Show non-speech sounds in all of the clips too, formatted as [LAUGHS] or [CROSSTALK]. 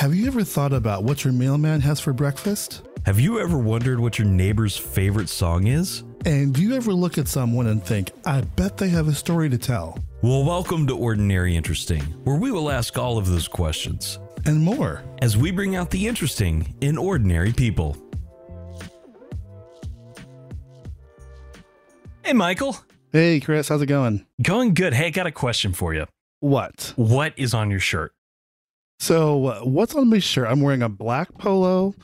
Have you ever thought about what your mailman has for breakfast? Have you ever wondered what your neighbor's favorite song is? And do you ever look at someone and think, I bet they have a story to tell? Well, welcome to Ordinary Interesting, where we will ask all of those questions And more. as we bring out the interesting in ordinary people. Hey, Michael. Hey, Chris, how's it going? Going good. Hey, I got a question for you. What? What is on your shirt? So, uh, what's on my shirt? I'm wearing a black polo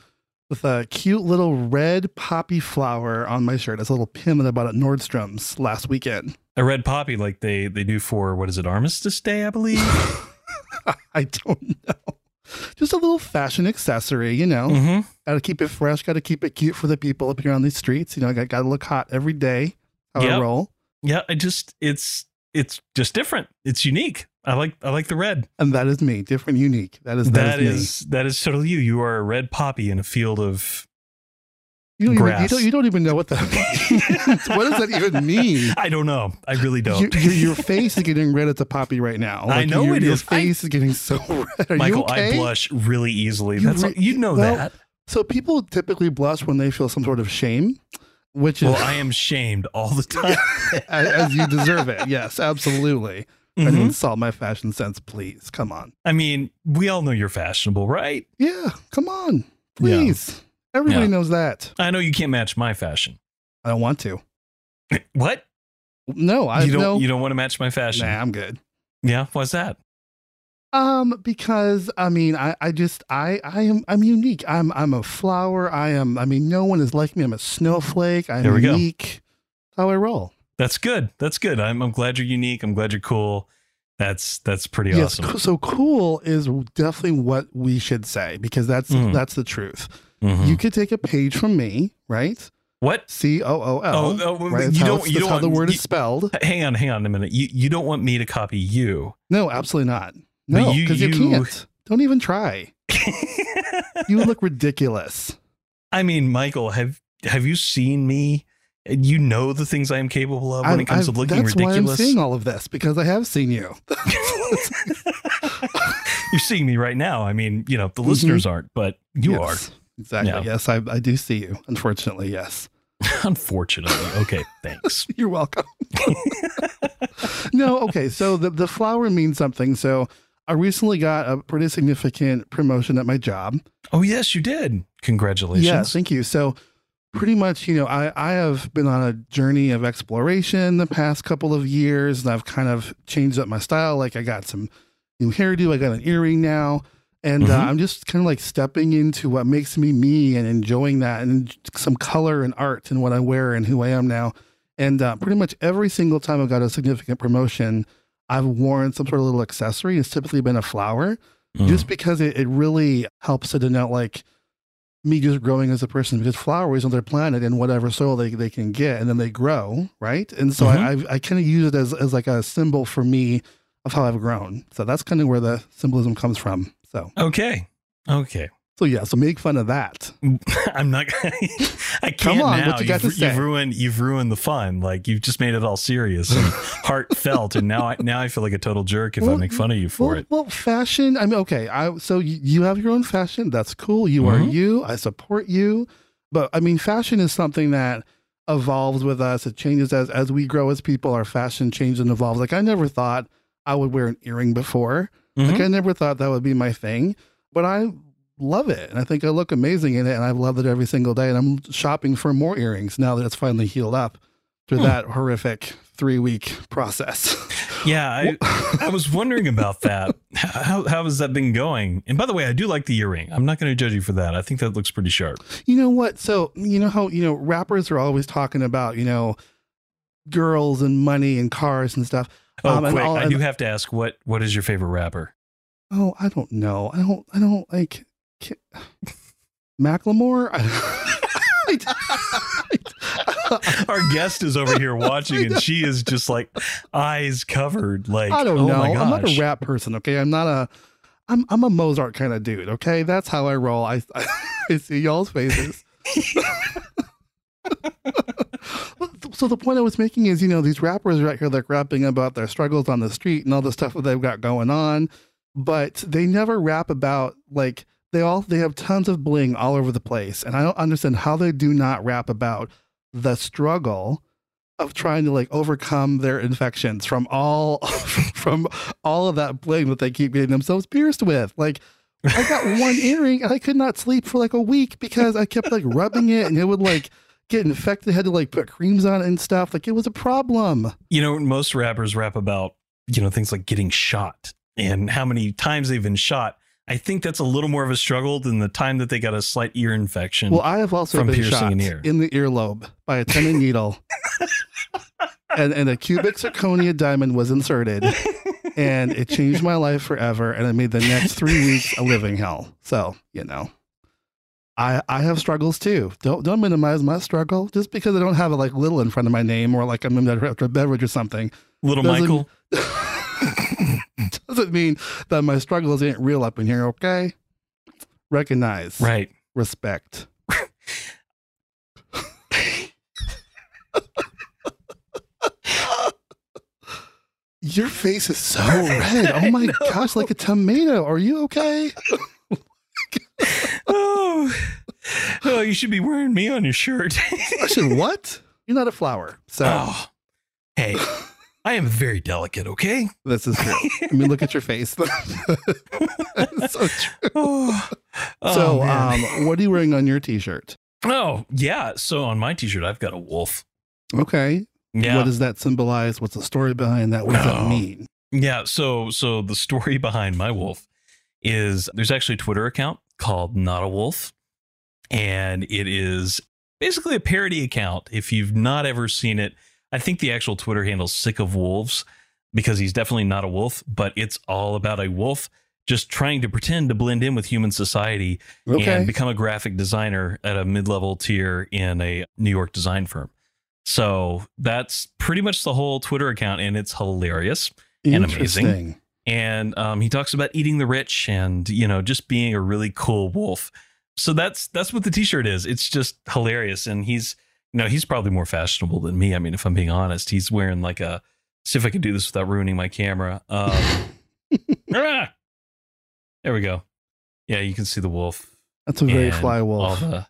with a cute little red poppy flower on my shirt. It's a little pin that I bought at Nordstrom's last weekend. A red poppy, like they they do for what is it, Armistice Day, I believe. [LAUGHS] I don't know. Just a little fashion accessory, you know. mm-hmm. Got to keep it fresh. Got to keep it cute for the people up here on these streets. You know, I got, to look hot every day. How I Yep. roll. Yeah, I just it's it's just different. It's unique. I like I like the red. And that is me. Different, unique. That is that that is, is that is totally you. You are a red poppy in a field of. You don't, even, you, grass. don't, you don't even know what that [LAUGHS] means. what does that even mean? [LAUGHS] I don't know. I really don't. your, your face is getting red at the poppy right now. I know your, it your is. I- face is getting so [LAUGHS] red. Are Michael, you okay? I blush really easily. You That's re- you know well, that. So people typically blush when they feel some sort of shame, which is Well, I am shamed all the [LAUGHS] time. as, you deserve it. Yes, absolutely. To Mhm. insult my fashion sense, please. Come on. I mean, we all know you're fashionable, right? Yeah, come on, please. Everybody Yeah. knows that. I know you can't match my fashion. I don't want to. [LAUGHS] What? No, I you don't no. you don't want to match my fashion? Nah, I'm good. Yeah, why's that? Um, because I mean, I, I just I I am I'm unique. I'm I'm a flower. I am. I mean, no one is like me. I'm a snowflake. I'm There we go. unique. How I roll. That's good. That's good. I'm I'm glad you're unique. I'm glad you're cool. That's that's pretty Yes. awesome. So cool is definitely what we should say because that's Mhm. that's the truth. Mhm. You could take a page from me, right? what? C O O Oh, oh, Right. You don't you don't how the word you- is spelled. Hang on, hang on a minute. You you don't want me to copy you. No, absolutely not. No, because you, you- can't. Don't even try. [LAUGHS] You look ridiculous. I mean, Michael, have have you seen me? You know the things I am capable of when I've- it comes I've- to looking that's why I'm seeing all of this because I have seen you. [LAUGHS] You're seeing me right now. I mean, you know, the Mhm. listeners aren't, but you Yes, Exactly. Yeah. Yes, I, I do see you. Unfortunately, yes. [LAUGHS] Unfortunately. Okay, thanks. You're welcome. no, okay. So the, the flower means something. So I recently got a pretty significant promotion at my job. Oh yes, you did. Congratulations. Yeah, thank you. So pretty much, you know, I, I have been on a journey of exploration the past couple of years and I've kind of changed up my style. Like I got some new hairdo, I got an earring now. And uh, Mhm. I'm just kind of like stepping into what makes me me and enjoying that and some color and art in what I wear and who I am now. And uh, pretty much every single time I've got a significant promotion, I've worn some sort of little accessory. It's typically been a flower Mm. just because it, it really helps to denote like me just growing as a person because flowers on their planet in whatever soil they, they can get and then they grow right and so Mhm. i i, I kind of use it as, as like a symbol for me of how i've grown so that's kind of where the symbolism comes from so Okay. Okay. So yeah so make fun of that [LAUGHS] I'm not [LAUGHS] I can't Come on, now. what you got you've, to say? you've ruined you've ruined the fun. Like you've just made it all serious and [LAUGHS] heartfelt and now I now I feel like a total jerk if I make fun of you for well, it. well fashion i mean okay i so you, you have your own fashion that's cool you are Mhm. you i support you but i mean fashion is something that evolves with us it changes as as we grow as people our fashion changes and evolves like i never thought i would wear an earring before Mhm. like i never thought that would be my thing but i love it and i think i look amazing in it and i've loved it every single day and i'm shopping for more earrings now that it's finally healed up through Hmm. that horrific three week process Yeah, I, [LAUGHS] I was wondering about that. How how has that been going? And by the way, I do like the earring. I'm not going to judge you for that. I think that looks pretty sharp. You know what? So, you know how, you know, rappers are always talking about, you know, girls and money and cars and stuff. Oh, Um, and quick! all- I do have to ask what what is your favorite rapper? Oh, I don't know. I don't, I don't like Macklemore. [LAUGHS] Our guest is over here watching, and she is just like eyes covered. Like I don't oh know. My I'm not a rap person. Okay. I'm not a, I'm, I'm a Mozart kind of dude. Okay. That's how I roll. I, I, [LAUGHS] see y'all's faces. [LAUGHS] so the point I was making is, you know, these rappers out here like rapping about their struggles on the street and all the stuff that they've got going on. but they never rap about like they all they have tons of bling all over the place, and I don't understand how they do not rap about the struggle of trying to like overcome their infections from all [LAUGHS] from all of that bling that they keep getting themselves pierced with. Like I got one [LAUGHS] earring and I could not sleep for like a week because I kept like rubbing it and it would like get infected. I had to like put creams on it and stuff. Like it was a problem. You know, most rappers rap about, you know, things like getting shot and how many times they've been shot. I think that's a little more of a struggle than the time that they got a slight ear infection. Well, I have also From been piercing shot an ear. in the earlobe by a tenon needle, [LAUGHS] and and a cubic zirconia diamond was inserted, [LAUGHS] and it changed my life forever, and it made the next three weeks a living hell. So you know, I I have struggles too. Don't don't minimize my struggle just because I don't have a like little in front of my name or like I'm after a beverage or something. Little Michael. [LAUGHS] [LAUGHS] doesn't mean that my struggles ain't real up in here. Okay, recognize, Right. respect. [LAUGHS] Your face is so red. Oh [LAUGHS] my gosh, like a tomato. Are you okay? Oh, oh, you should be wearing me on your shirt. I should what? You're not a flower. So oh, hey, I am very delicate, okay? this is true. I mean, look at your face. [LAUGHS] So true. Oh, [LAUGHS] oh, so, man. um, what are you wearing on your t-shirt? oh, yeah. So on my t shirt, I've got a wolf. Okay. Yeah. What does that symbolize? What's the story behind that? What does that mean? Yeah, so so the story [LAUGHS] behind my wolf is there's actually a Twitter account called Not a Wolf, and it is basically a parody account. If you've not ever seen it, I think the actual Twitter handle's Sick of Wolves because he's definitely not a wolf, but it's all about a wolf just trying to pretend to blend in with human society Okay. and become a graphic designer at a mid-level tier in a New York design firm. So that's pretty much the whole Twitter account, and it's hilarious and amazing. And um, he talks about eating the rich and you know just being a really cool wolf so that's that's what the t-shirt is it's just hilarious and he's know he's probably more fashionable than me i mean if i'm being honest he's wearing like a see if i can do this without ruining my camera um [LAUGHS] ah! there we go yeah you can see the wolf That's a very fly all wolf. the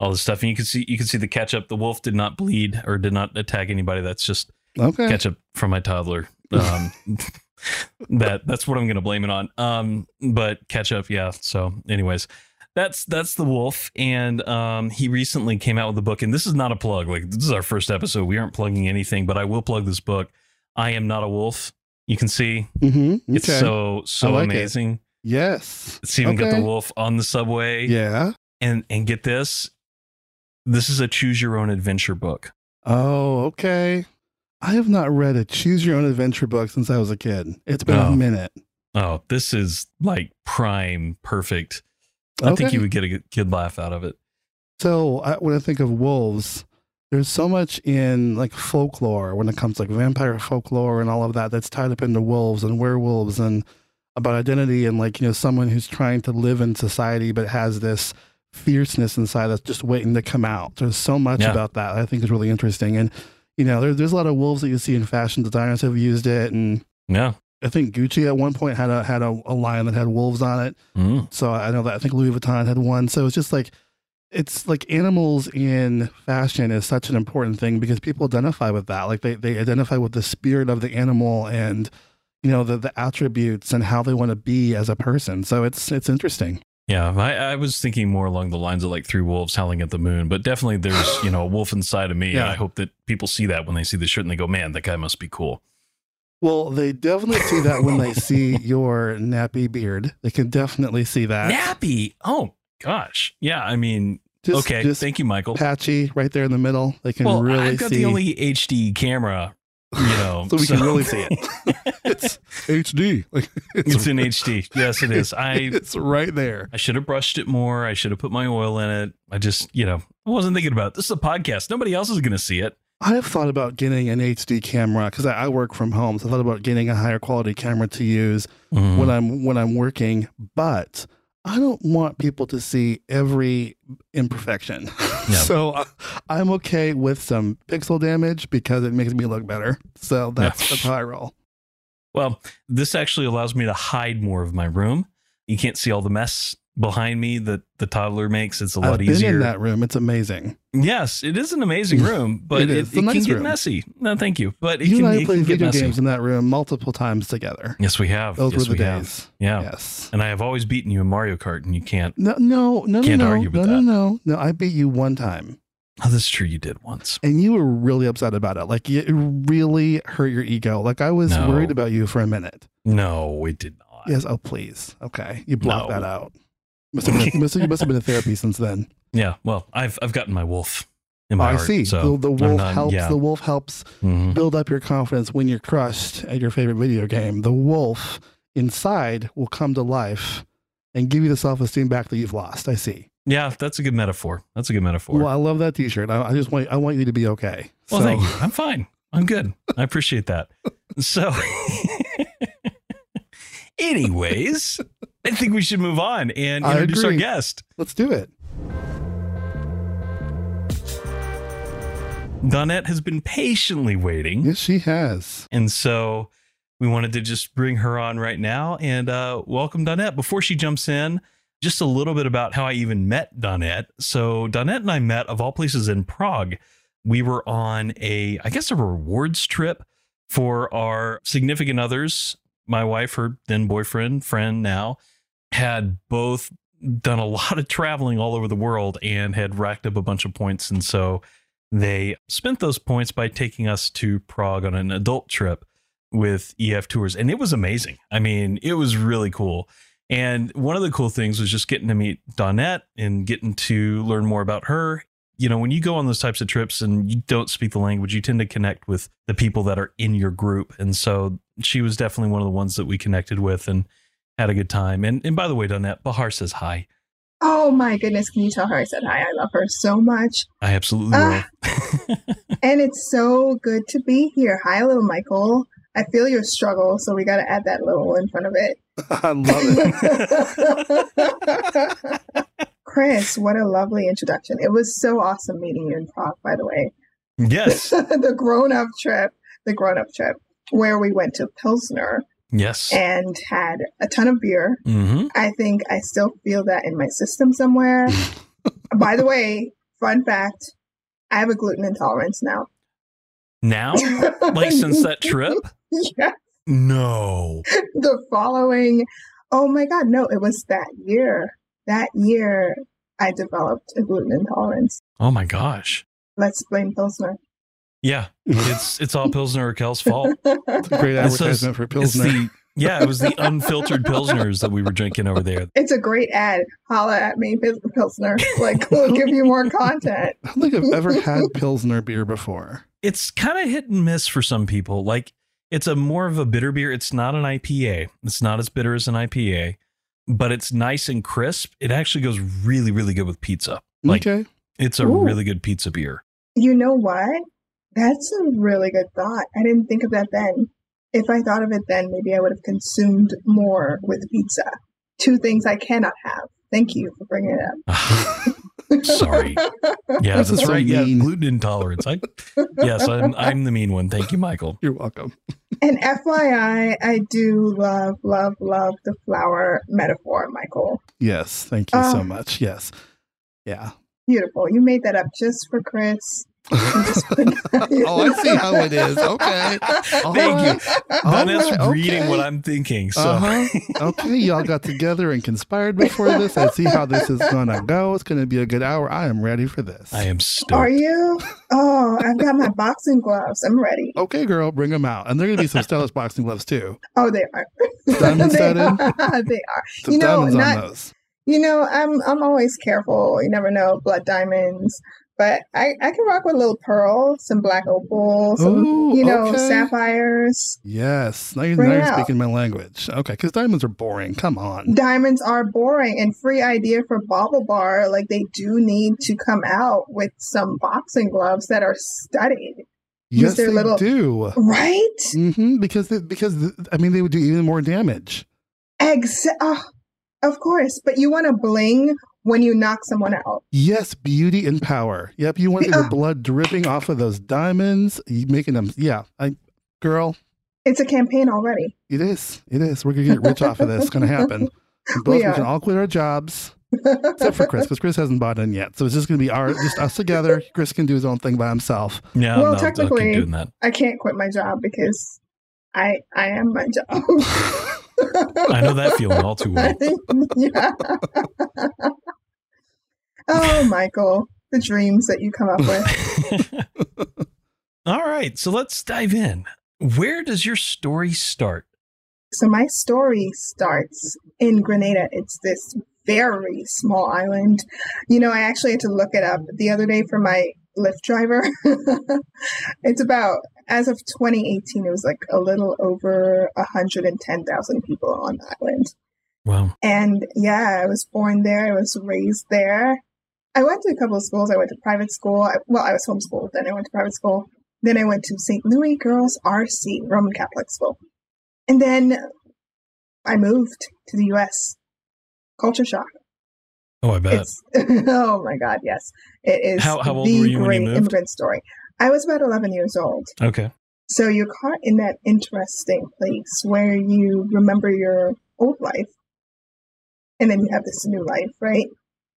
all the stuff and you can see you can see the ketchup the wolf did not bleed or did not attack anybody that's just Okay. ketchup from my toddler. Um, [LAUGHS] that that's what I'm gonna blame it on. Um, but ketchup, yeah. So, anyways, that's that's the wolf, and um, he recently came out with a book, and this is not a plug. Like this is our first episode. We aren't plugging anything, but I will plug this book. I am not a wolf. You can see hmm it's so so like it. amazing. yes. It's even got the wolf on the subway. Yeah. and and get this. This is a choose your own adventure book. Oh, okay. I have not read a choose your own adventure book since I was a kid. It's been Oh. a minute. Oh, this is like prime perfect. I think you would get a good- good laugh out of it. So I, when I think of wolves, there's so much in like folklore when it comes to like vampire folklore and all of that that's tied up into wolves and werewolves and about identity and like you know someone who's trying to live in society but has this fierceness inside that's just waiting to come out. There's so much Yeah. about that I think is really interesting and you know there, there's a lot of wolves that you see in fashion designers have used it and Yeah. I think Gucci at one point had a had a, a line that had wolves on it. Mm. So I know that I think Louis Vuitton had one. So it's just like it's like animals in fashion is such an important thing because people identify with that. Like they, they identify with the spirit of the animal and you know the the attributes and how they want to be as a person. So it's it's interesting. Yeah. I, I was thinking more along the lines of like three wolves howling at the moon, but definitely there's, you know, a wolf inside of me. And Yeah. I hope that people see that when they see the shirt and they go, man, that guy must be cool. Well, they definitely see that when they [LAUGHS] see your nappy beard. They can definitely see that. Nappy. Oh, gosh. Yeah. I mean, Just, okay. just Thank you, Michael. patchy right there in the middle. They can Well, really I've got see. the only HD camera, you know, [LAUGHS] so we can really see it. [LAUGHS] it's HD. Like it's in HD. Yes, it is. I it's right there. I should have brushed it more. I should have put my oil in it. I just, you know, I wasn't thinking about it. This is a podcast. Nobody else is going to see it. I have thought about getting an HD camera because I, I work from home. So I thought about getting a higher quality camera to use Mm-hmm. when I'm when I'm working, but I don't want people to see every imperfection. [LAUGHS] Yeah. so I, I'm okay with some pixel damage because it makes me look better. So that's, Yeah. that's how I roll. Well, this actually allows me to hide more of my room. You can't see all the mess behind me that the toddler makes. It's a lot I've been easier. in that room. It's amazing. Yes, it is an amazing room, but It it, it a can nice get room. messy. No, thank you. But it you can, and I played video messy. games in that room multiple times together. Yes, we have. Those yes, were the we have. Yeah. Yes. And I have always beaten you in Mario Kart, and you can't. No, no, no, Can't no, argue no, with no, that. no, no. I beat you one time, Oh, that's true. You did once. and you were really upset about it. Like it really hurt your ego. Like I was No. worried about you for a minute. No, it did not. Yes. Oh, please. Okay, you blocked No. that out. Must have been, [LAUGHS] must have, you must have been in therapy since then. Yeah. Well, I've I've gotten my wolf in Oh, my I heart. see. So the, the wolf not- helps. Yeah. The wolf helps Mhm. build up your confidence when you're crushed at your favorite video game. The wolf inside will come to life and give you the self esteem back that you've lost. I see. Yeah, that's a good metaphor. That's a good metaphor. Well, I love that T-shirt. I, I just want I want you to be okay. Well, So- thank you. I'm fine. I'm good. I appreciate that. So, [LAUGHS] anyways, I think we should move on and introduce our guest. Let's do it. Donnette has been patiently waiting. Yes, she has. And so we wanted to just bring her on right now and uh, welcome Donnette. Before she jumps in, just a little bit about how I even met Donnette. So Donnette and I met, of all places, in Prague. We were on a, I guess, a rewards trip for our significant others. My wife, her then boyfriend, friend now, had both done a [LAUGHS] lot of traveling all over the world and had racked up a bunch of points. And so they spent those points by taking us to Prague on an adult trip with EF Tours. And it was amazing. I mean, it was really cool. And one of the cool things was just getting to meet Donnette and getting to learn more about her. You know, when you go on those types of trips and you don't speak the language, you tend to connect with the people that are in your group. And so she was definitely one of the ones that we connected with and had a good time. And and by the way, Donnette, Bahar says hi. Oh my goodness, can you tell her I said hi? I love her so much. I absolutely Ah. will. [LAUGHS] And it's so good to be here. Hi, little Michael. I feel your struggle, so we got to add that little in front of it. [LAUGHS] I love it. [LAUGHS] Chris, what a lovely introduction. It was so awesome meeting you in Prague, by the way. yes. the grown up trip, the grown up trip, where we went to Pilsner Yes. and had a ton of beer. hmm I think I still feel that in my system somewhere. [LAUGHS] by the way, fun fact I have a gluten intolerance now. Now, [LAUGHS] like since that trip? yeah, No. the following. Oh my God, no, it was that year. That year, I developed a gluten intolerance. Oh my gosh. Let's blame Pilsner. Yeah. It's it's all Pilsner Urquell's fault. It's a great It's those- advertisement for It's Pilsner. the yeah, it was the unfiltered Pilsners that we were drinking over there. It's a great ad. Holla at me, Pils- Pilsner. Like, we'll give you more content. I don't think I've ever had Pilsner beer before. It's kind of hit and miss for some people. Like it's a more of a bitter beer. It's not an IPA. It's not as bitter as an IPA, but it's nice and crisp. It actually goes really, really good with pizza. Like okay. it's a Ooh. really good pizza beer. You know what? That's a really good thought. I didn't think of that then. If I thought of it then, maybe I would have consumed more with pizza. Two things I cannot have. Thank you for bringing it up. [LAUGHS] Sorry. Yeah, This is that's so right. Yeah, gluten intolerance. I yes, I'm I'm the mean one. Thank you, Michael. You're welcome. And FYI, I do love, love, love the flower metaphor, Michael. Yes. Thank you so Oh. much. Yes. Yeah. Beautiful. You made that up just for Chris. You just put- oh, I see how it is. Okay. [LAUGHS] Thank you. All Donnette's right, reading okay. what I'm thinking. So Uh-huh. [LAUGHS] Okay, y'all got together and conspired before this. I see how this is gonna go. It's gonna be a good hour. I am ready for this. I am stoked. Are you? Oh, I've got my boxing gloves. I'm ready. Okay, girl, bring them out. And there are gonna be some stylish boxing gloves too. Oh, they are. Diamond [LAUGHS] they, are. they are. Some You know, diamonds not- on those. You know, I'm I'm always careful. You never know, blood diamonds. But I, I can rock with a little pearl, some black opal, some Ooh, you know, okay. sapphires. Yes. Now you're, now you're speaking my language. Okay, because diamonds are boring. Come on. Diamonds are boring and free idea for BaubleBar. Like they do need to come out with some boxing gloves that are studied. Yes, they little- do. Right? hmm because they, because I mean they would do even more damage. Exa- oh, of course. But you want to bling when you knock someone out. Yes, beauty and power. Yep, you want Yeah. the blood dripping off of those diamonds, you making them. Yeah, I, girl, It's a campaign already. It is. It is. We're gonna get rich off of this. It's gonna happen. [LAUGHS] And both We we, can all quit our jobs, except for Chris, because Chris hasn't bought in yet. So it's just gonna be our just us together. Chris can do his own thing by himself. Yeah, Well, no, technically- doing that. I can't quit my job because I I am my job. [LAUGHS] I know that feeling all too well. [LAUGHS] yeah. Oh, Michael, the dreams that you come up with. [LAUGHS] All right, so let's dive in. Where does your story start? So my story starts in Grenada. It's this very small island. You know, I actually had to look it up the other day for my Lyft driver. [LAUGHS] it's about as of 2018, it was like a little over 110,000 people on the island. Wow. And yeah, I was born there. I was raised there. I went to a couple of schools. I went to private school. I, well, I was homeschooled. Then I went to private school. Then I went to St. Louis Girls RC, Roman Catholic school. And then I moved to the US. Culture shock. oh, I bet. [LAUGHS] Oh my god, yes. It is How- how old the were you when you great moved? immigrant story. I was about 11 years old. Okay. So you're caught in that interesting place where you remember your old life and then you have this new life, right?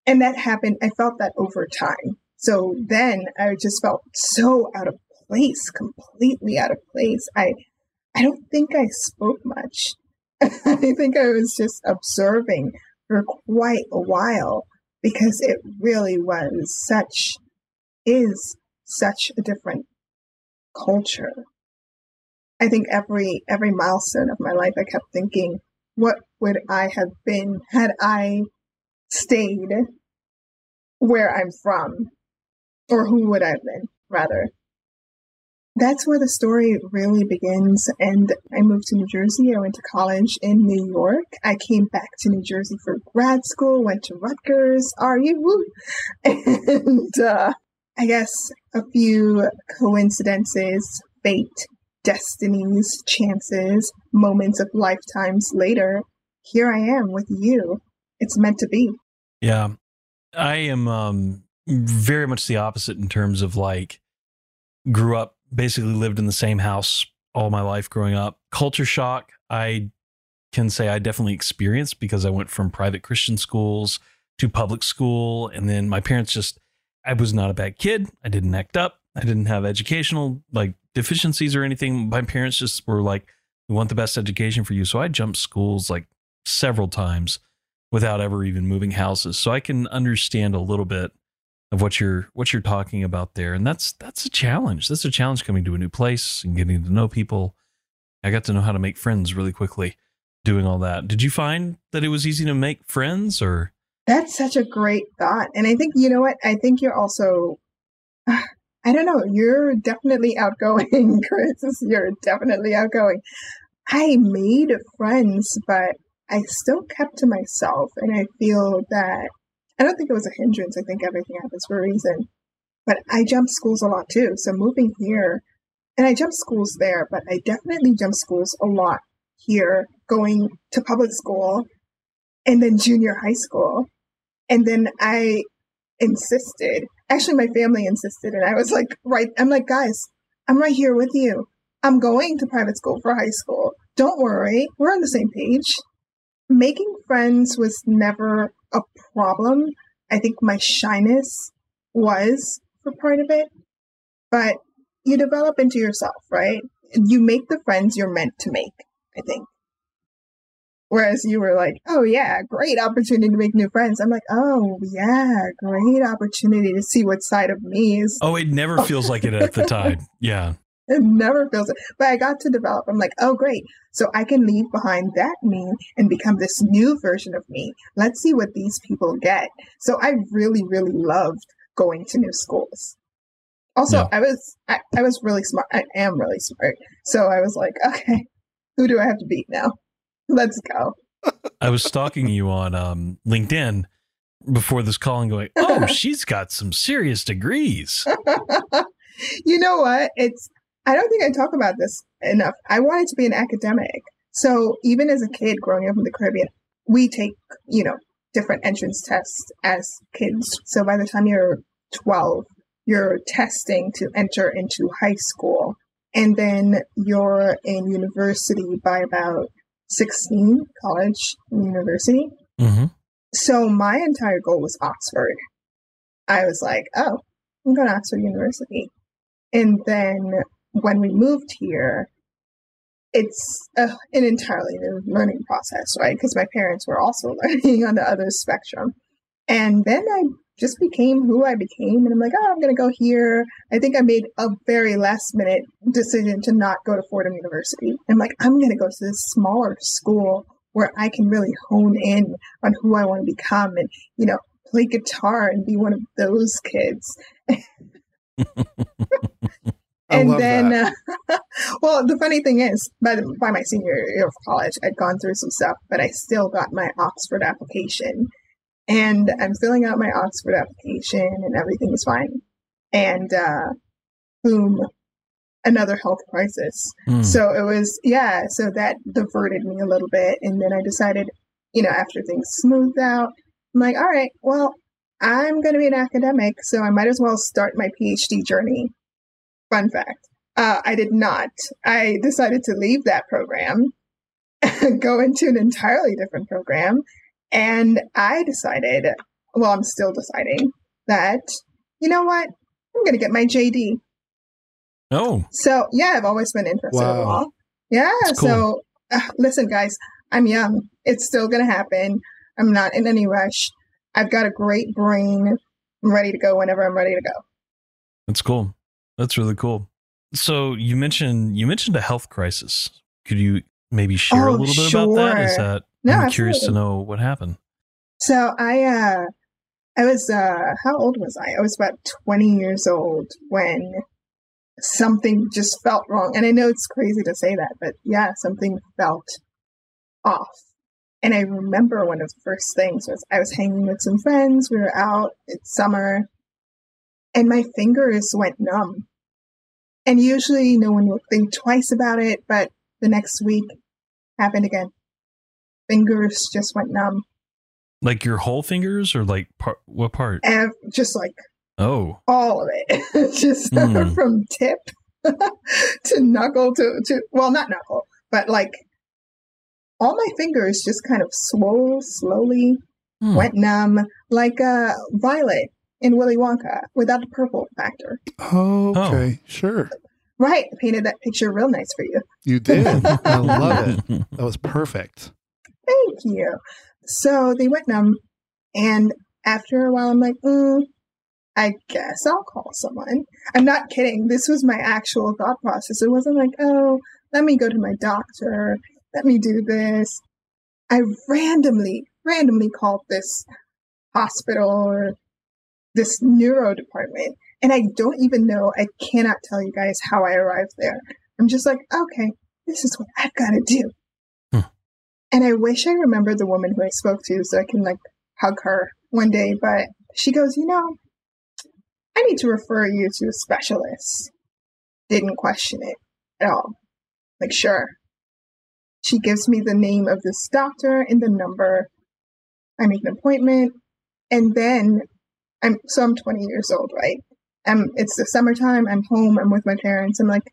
And that happened, I felt that over time. So then I just felt so out of place, completely out of place. I I don't think I spoke much. [LAUGHS] I think I was just observing for quite a while because it really was such is such a different culture. I think every every milestone of my life I kept thinking, what would I have been had I stayed where I'm from? Or who would I have been, rather? That's where the story really begins. And I moved to New Jersey. I went to college in New York. I came back to New Jersey for grad school, went to Rutgers, Are you? [LAUGHS] and uh, I guess a few coincidences, fate, destinies, chances, moments of lifetimes later, here I am with you. It's meant to be. Yeah. I am um very much the opposite in terms of like grew up basically lived in the same house all my life growing up. Culture shock, I can say I definitely experienced because I went from private Christian schools to public school and then my parents just I was not a bad kid. I didn't act up. I didn't have educational like deficiencies or anything. My parents just were like we want the best education for you. So I jumped schools like several times without ever even moving houses. So I can understand a little bit of what you're what you're talking about there. And that's that's a challenge. That's a challenge coming to a new place and getting to know people. I got to know how to make friends really quickly doing all that. Did you find that it was easy to make friends or That's such a great thought. And I think, you know what? I think you're also, [SIGHS] I don't know, you're definitely outgoing, [LAUGHS] Chris. You're definitely outgoing. I made friends, but I still kept to myself. And I feel that, I don't think it was a hindrance. I think everything happens for a reason. But I jumped schools a lot too. So moving here, and I jumped schools there, but I definitely jumped schools a lot here, going to public school and then junior high school. And then I insisted, actually, my family insisted, and I was like, right, I'm like, guys, I'm right here with you. I'm going to private school for high school. Don't worry, we're on the same page. Making friends was never a problem. I think my shyness was for part of it, but you develop into yourself, right? You make the friends you're meant to make, I think. Whereas you were like, oh, yeah, great opportunity to make new friends. I'm like, oh, yeah, great opportunity to see what side of me is. Oh, it never feels like it at the time. [LAUGHS] Yeah. It never feels it. But I got to develop. I'm like, oh, great. So I can leave behind that me and become this new version of me. Let's see what these people get. So I really, really loved going to new schools. Also, Yeah. I was I, I was really smart. I am really smart. So I was like, [LAUGHS] okay, who do I have to beat now? Let's go. I was stalking you on um, LinkedIn before this call and going, [LAUGHS] "Oh, she's got some serious degrees." [LAUGHS] you know what? It's I don't think I talk about this enough. I wanted to be an academic. So even as a kid growing up in the Caribbean, we take, you know, different entrance tests as kids. So by the time you're 12, you're testing to enter into high school. and then you're in university by about 16, college and university. Mm-hmm. So my entire goal was Oxford. I was like, oh, I'm going to Oxford University. And then when we moved here, it's uh, an entirely new learning process, right? Because my parents were also [LAUGHS] learning on the other spectrum. And then I just became who I became. And I'm like, oh, I'm going to go here. I think I made a very last minute decision to not go to Fordham University. I'm like, I'm going to go to this smaller school where I can really hone in on who I want to become and, you know, play guitar and be one of those kids. [LAUGHS] and then, uh, [LAUGHS] well, the funny thing is, by, the, by my senior year of college, I'd gone through some stuff, but I still got my Oxford application and I'm filling out my Oxford application and everything is fine. And uh, boom, another health crisis. Mm. So it was, yeah, so that diverted me a little bit. And then I decided, you know, after things smoothed out, I'm like, all right, well, I'm going to be an academic, so I might as well start my PhD journey. Fun fact uh, I did not. I decided to leave that program, [LAUGHS] go into an entirely different program, and I decided, well, I'm still deciding that, you know what? I'm going to get my JD. Oh. So, yeah, I've always been interested Wow. in law. Yeah. Cool. So, uh, listen, guys, I'm young. It's still going to happen. I'm not in any rush. I've got a great brain. I'm ready to go whenever I'm ready to go. That's cool. That's really cool. So you mentioned you mentioned a health crisis. Could you maybe share a Oh, little bit about that? Is that No, I'm curious to know what happened. So I uh I was uh how old was I? I was about 20 years old when something just felt wrong. And I know it's crazy to say that, but yeah, something felt off. And I remember one of the first things was I was hanging with some friends, we were out, it's summer, and my fingers went numb. And usually no one will think twice about it, but the next week happened again. Fingers just went numb. Like your whole fingers or like part what part? and just like Oh. all of it, [LAUGHS] just Mm. [LAUGHS] from tip [LAUGHS] to knuckle to to well, not knuckle, but like all my fingers just kind of swole slowly, Hmm. went numb, like uh, Violet in Willy Wonka without the purple factor. Oh, okay. Sure. Right, I painted that picture real nice for you. You did. [LAUGHS] I love it. That was perfect. Thank you. So they went numb, and after a while, I'm like, mm, I guess I'll call someone. I'm not kidding. This was my actual thought process. It wasn't like, oh, let me go to my doctor. Let me do this. I randomly, randomly called this hospital or this neuro department. And I don't even know, I cannot tell you guys how I arrived there. I'm just like, okay, this is what I've got to do. Hmm. And I wish I remembered the woman who I spoke to so I can like hug her one day. But she goes, you know, I need to refer you to a specialist. Didn't question it at all. Like, sure. She gives me the name of this doctor and the number. I make an appointment. And then I'm, so I'm 20 years old, right? Um, it's the summertime. I'm home. I'm with my parents. I'm like,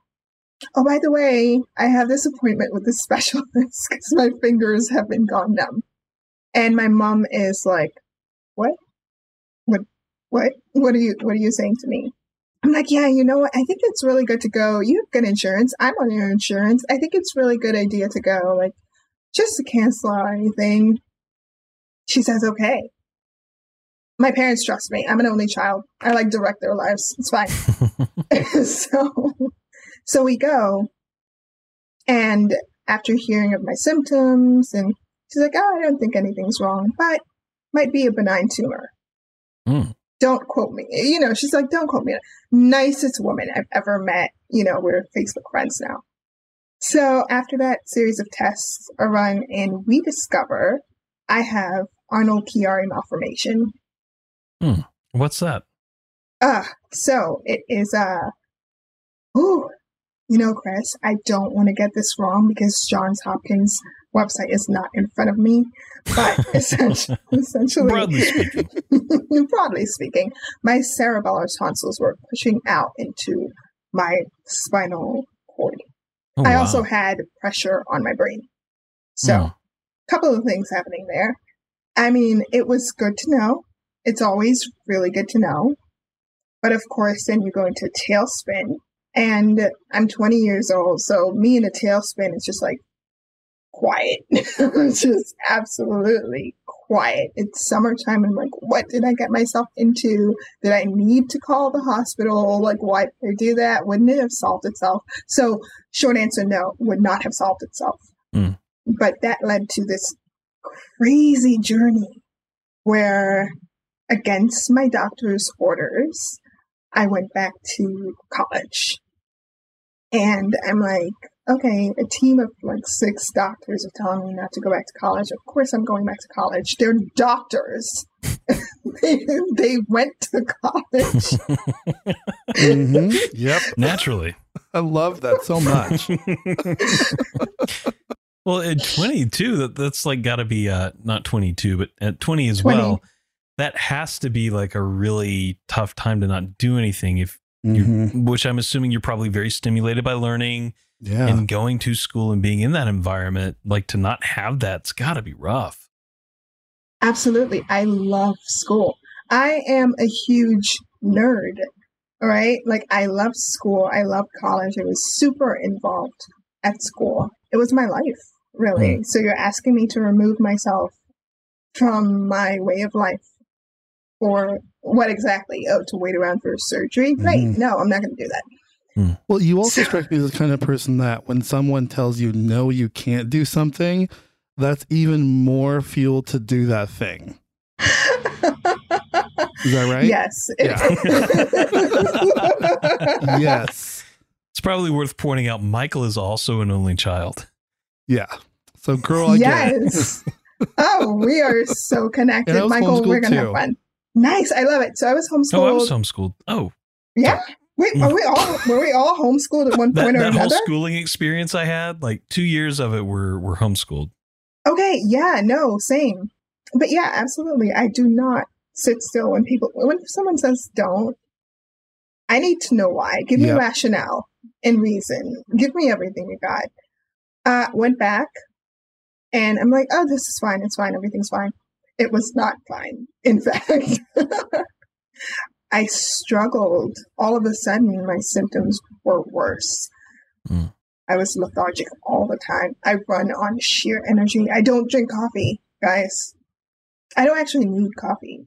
oh, by the way, I have this appointment with this [LAUGHS] specialist because my fingers have been gone numb. And my mom is like, what? What? What? What are you? What are you saying to me? I'm like, yeah, you know what? I think it's really good to go. You have good insurance. I'm on your insurance. I think it's really good idea to go. Like, just to cancel or anything. She says, okay. My parents trust me. I'm an only child. I like direct their lives. It's fine. [LAUGHS] [LAUGHS] so, so we go, and after hearing of my symptoms, and she's like, "Oh, I don't think anything's wrong, but might be a benign tumor." Hmm. Don't quote me. You know, she's like, "Don't quote me." Nicest woman I've ever met. You know, we're Facebook friends now. So after that series of tests are run, and we discover I have Arnold Chiari malformation. What's that? Ah, so it is uh ooh, you know, Chris, I don't want to get this wrong because Johns Hopkins website is not in front of me. But [LAUGHS] essentially, essentially Broadly speaking. [LAUGHS] broadly speaking, my cerebellar tonsils were pushing out into my spinal cord. Oh, I wow. also had pressure on my brain. So, Hmm. a couple of things happening there. I mean, it was good to know. It's always really good to know. But of course, then you go into tailspin. And I'm 20 years old. So, me in a tailspin is just like quiet. it's [LAUGHS] just absolutely quiet. It's summertime. And I'm like, what did I get myself into? Did I need to call the hospital? Like, why did I do that? Wouldn't it have solved itself? So, short answer no, would not have solved itself. Hmm. But that led to this crazy journey where, against my doctor's orders, I went back to college. And I'm like, okay, a team of like six doctors are telling me not to go back to college. Of course, I'm going back to college. They're doctors. [LAUGHS] they, they went to college. [LAUGHS] hmm Yep. Naturally. I love that so much. [LAUGHS] well, at 22, that, that's like got to be uh, not 22, but at 20 as 20. well. That has to be like a really tough time to not do anything. If you, Mhm. which I'm assuming you're probably very stimulated by learning Yeah. and going to school and being in that environment. Like to not have that's got to be rough. Absolutely. I love school. I am a huge nerd. All right. Like, I love school. I love college. I was super involved at school. It was my life, really. So, you're asking me to remove myself from my way of life for what exactly? Oh, to wait around for surgery? Great. Mhm. No, I'm not going to do that. Well, you also strike me as the kind of person that when someone tells you no, you can't do something, that's even more fuel to do that thing. [LAUGHS] Is that right? Yes. [LAUGHS] Yes. It's probably worth pointing out Michael is also an only child. Yeah. So, girl, I get it. yes. [LAUGHS] oh, we are so connected, And I was Michael. We're gonna have fun. Nice. I love it. So I was homeschooled. Oh, I was homeschooled. Oh, yeah. Wait, are we all were we all homeschooled at one that, point or that whole another? schooling experience I had, like two years of it were were homeschooled. Okay, yeah, no, same. But yeah, absolutely. I do not sit still when people when someone says don't. I need to know why. Give me Yep. rationale and reason. Give me everything you got. Uh went back and I'm like, oh, this is fine, it's fine, everything's fine. It was not fine. In fact, [LAUGHS] I struggled. All of a sudden my symptoms were worse. Mm. I was lethargic all the time. I run on sheer energy. I don't drink coffee, guys. I don't actually need coffee.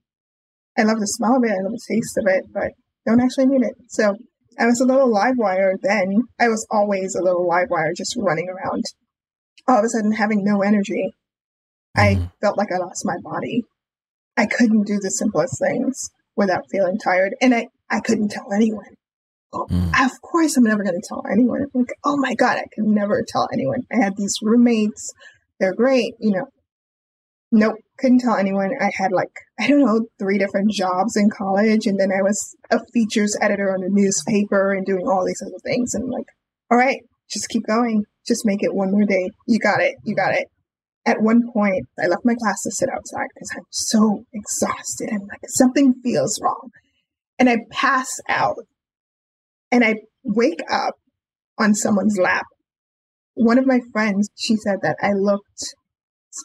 I love the smell of it. I love the taste of it, but don't actually need it. So I was a little live wire then. I was always a little live wire just running around. All of a sudden having no energy. I Mhm. felt like I lost my body. I couldn't do the simplest things without feeling tired. And I, I couldn't tell anyone. Mm. Of course, I'm never going to tell anyone. I'm like, oh my God, I could never tell anyone. I had these roommates. They're great, you know. Nope, couldn't tell anyone. I had like, I don't know, three different jobs in college. And then I was a features editor on a newspaper and doing all these other things. And I'm like, all right, just keep going. Just make it one more day. You got it. You got it. At one point, I left my class to sit outside because I'm so exhausted. I'm like, something feels wrong. And I pass out and I wake up on someone's lap. One of my friends, she said that I looked,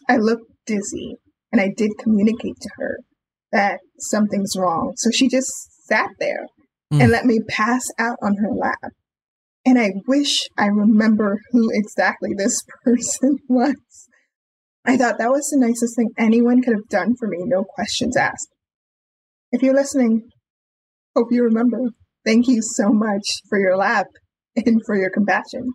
I looked dizzy, and I did communicate to her that something's wrong. So she just sat there Mm. and let me pass out on her lap. And I wish I remember who exactly this [LAUGHS] person was. I thought that was the nicest thing anyone could have done for me, no questions asked. If you're listening, hope you remember. Thank you so much for your lap and for your compassion.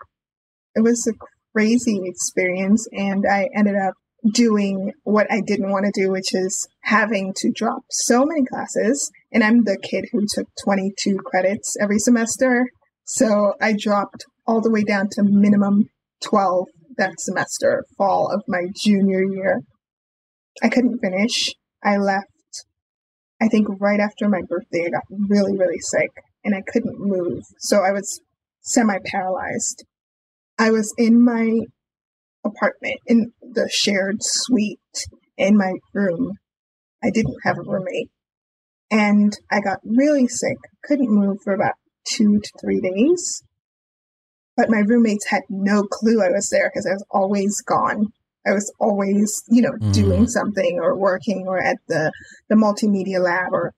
It was a crazy experience, and I ended up doing what I didn't want to do, which is having to drop so many classes. And I'm the kid who took 22 credits every semester. So I dropped all the way down to minimum 12 that semester, fall of my junior year. I couldn't finish. I left, I think, right after my birthday. I got really, really sick and I couldn't move. So I was semi paralyzed. I was in my apartment in the shared suite in my room. I didn't have a roommate. And I got really sick, couldn't move for about two to three days. But my roommates had no clue I was there because I was always gone. I was always, you know, Mm. doing something or working or at the the multimedia lab or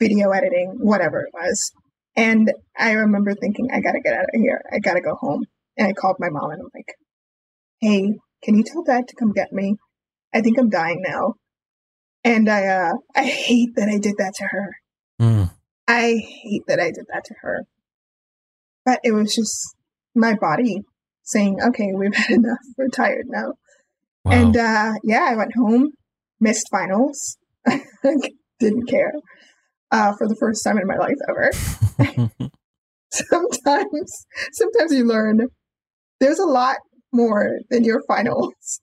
video editing, whatever it was. And I remember thinking, I gotta get out of here. I gotta go home. And I called my mom and I'm like, Hey, can you tell dad to come get me? I think I'm dying now. And I uh I hate that I did that to her. Mm. I hate that I did that to her. But it was just my body saying, okay, we've had [LAUGHS] enough. We're tired now. Wow. And uh, yeah, I went home, missed finals, [LAUGHS] didn't care uh, for the first time in my life ever. [LAUGHS] Sometimes, sometimes you learn there's a lot more than your finals.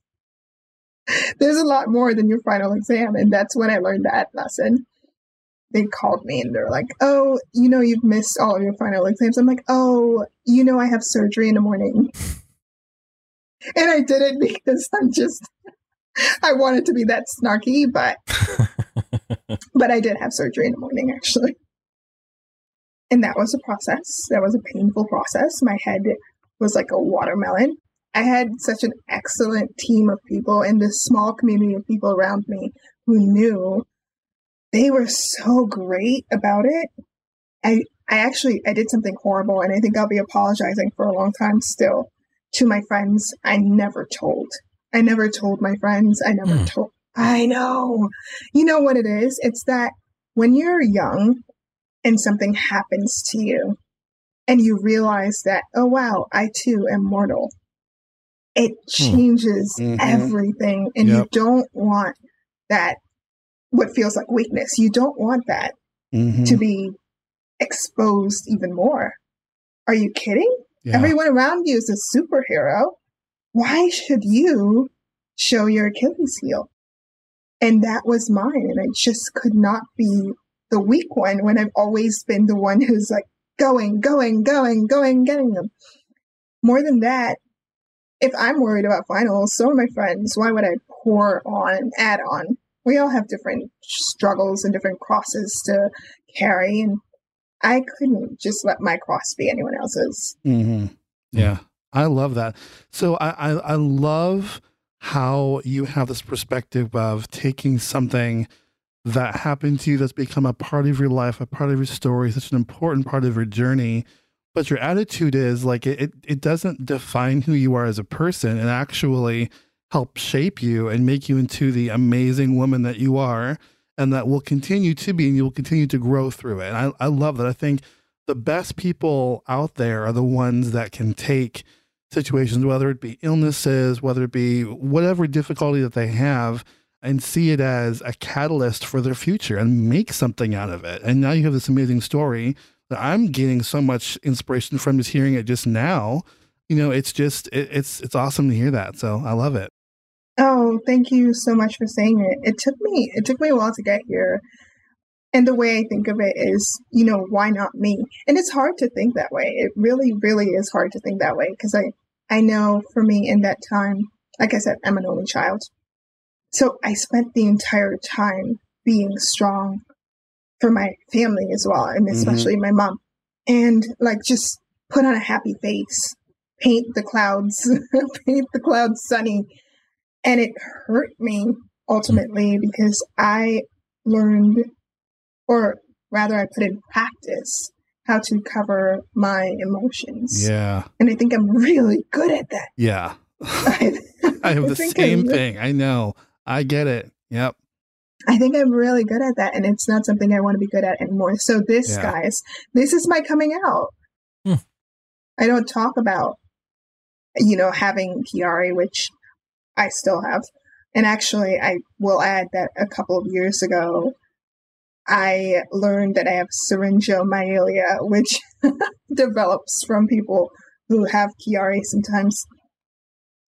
There's a lot more than your final exam. And that's when I learned that lesson they called me and they're like, "Oh, you know, you've missed all of your final exams." I'm like, "Oh, you know, I have surgery in the morning," and I did it because I'm just I wanted to be that snarky, but [LAUGHS] but I did have surgery in the morning actually, and that was a process. That was a painful process. My head was like a watermelon. I had such an excellent team of people and this small community of people around me who knew they were so great about it. I I actually I did something horrible and I think I'll be apologizing for a long time still to my friends. I never told. I never told my friends. I never Hmm. told I know. You know what it is? It's that when you're young and something happens to you and you realize that, oh wow, I too am mortal. It changes Mhm. everything and you don't want that what feels like weakness. You don't want that Mhm. to be exposed even more. Are you kidding? Yeah. Everyone around you is a superhero. Why should you show your Achilles heel? And that was mine. And I just could not be the weak one when I've always been the one who's like going, going, going, going, getting them. More than that, if I'm worried about finals, so are my friends. Why would I pour on and add on? We all have different struggles and different crosses to carry. And I couldn't just let my cross be anyone else's. hmm Yeah, I love that. So I, I I love how you have this perspective of taking something that happened to you that's become a part of your life, a part of your story, such an important part of your journey. But your attitude is like it, it, it doesn't define who you are as a person. And actually helps shape you and make you into the amazing woman that you are and that will continue to be and you will continue to grow through it. And I, I love that. I think the best people out there are the ones that can take situations, whether it be illnesses, whether it be whatever difficulty that they have, and see it as a catalyst for their future and make something out of it. And now you have this amazing story that I'm getting so much inspiration from just hearing it just now. You know, it's just it, it's it's awesome to hear that. So I love it. Oh, thank you so much for saying it. It took me it took me a while to get here. And the way I think of it is, you know, why not me? And it's hard to think that way. It really, really is hard to think that way because I I know for me in that time, like I said, I'm an only child. So I spent the entire time being strong for my family as well, and mm-hmm. especially my mom. And like just put on a happy face, paint the clouds, [LAUGHS] paint the clouds sunny. And it hurt me ultimately because I learned, or rather, I put in practice how to cover my emotions. Yeah. And I think I'm really good at that. Yeah. I, [LAUGHS] I have [LAUGHS] the think same thing. I know. I get it. Yep. I think I'm really good at that, and it's not something I want to be good at anymore. So this, Yeah. guys, this is my coming out. Hmm. I don't talk about, you know, having Chiari, which I still have. And actually, I will add that a couple of years ago, I learned that I have syringomyelia, which [LAUGHS] develops from people who have Chiari sometimes.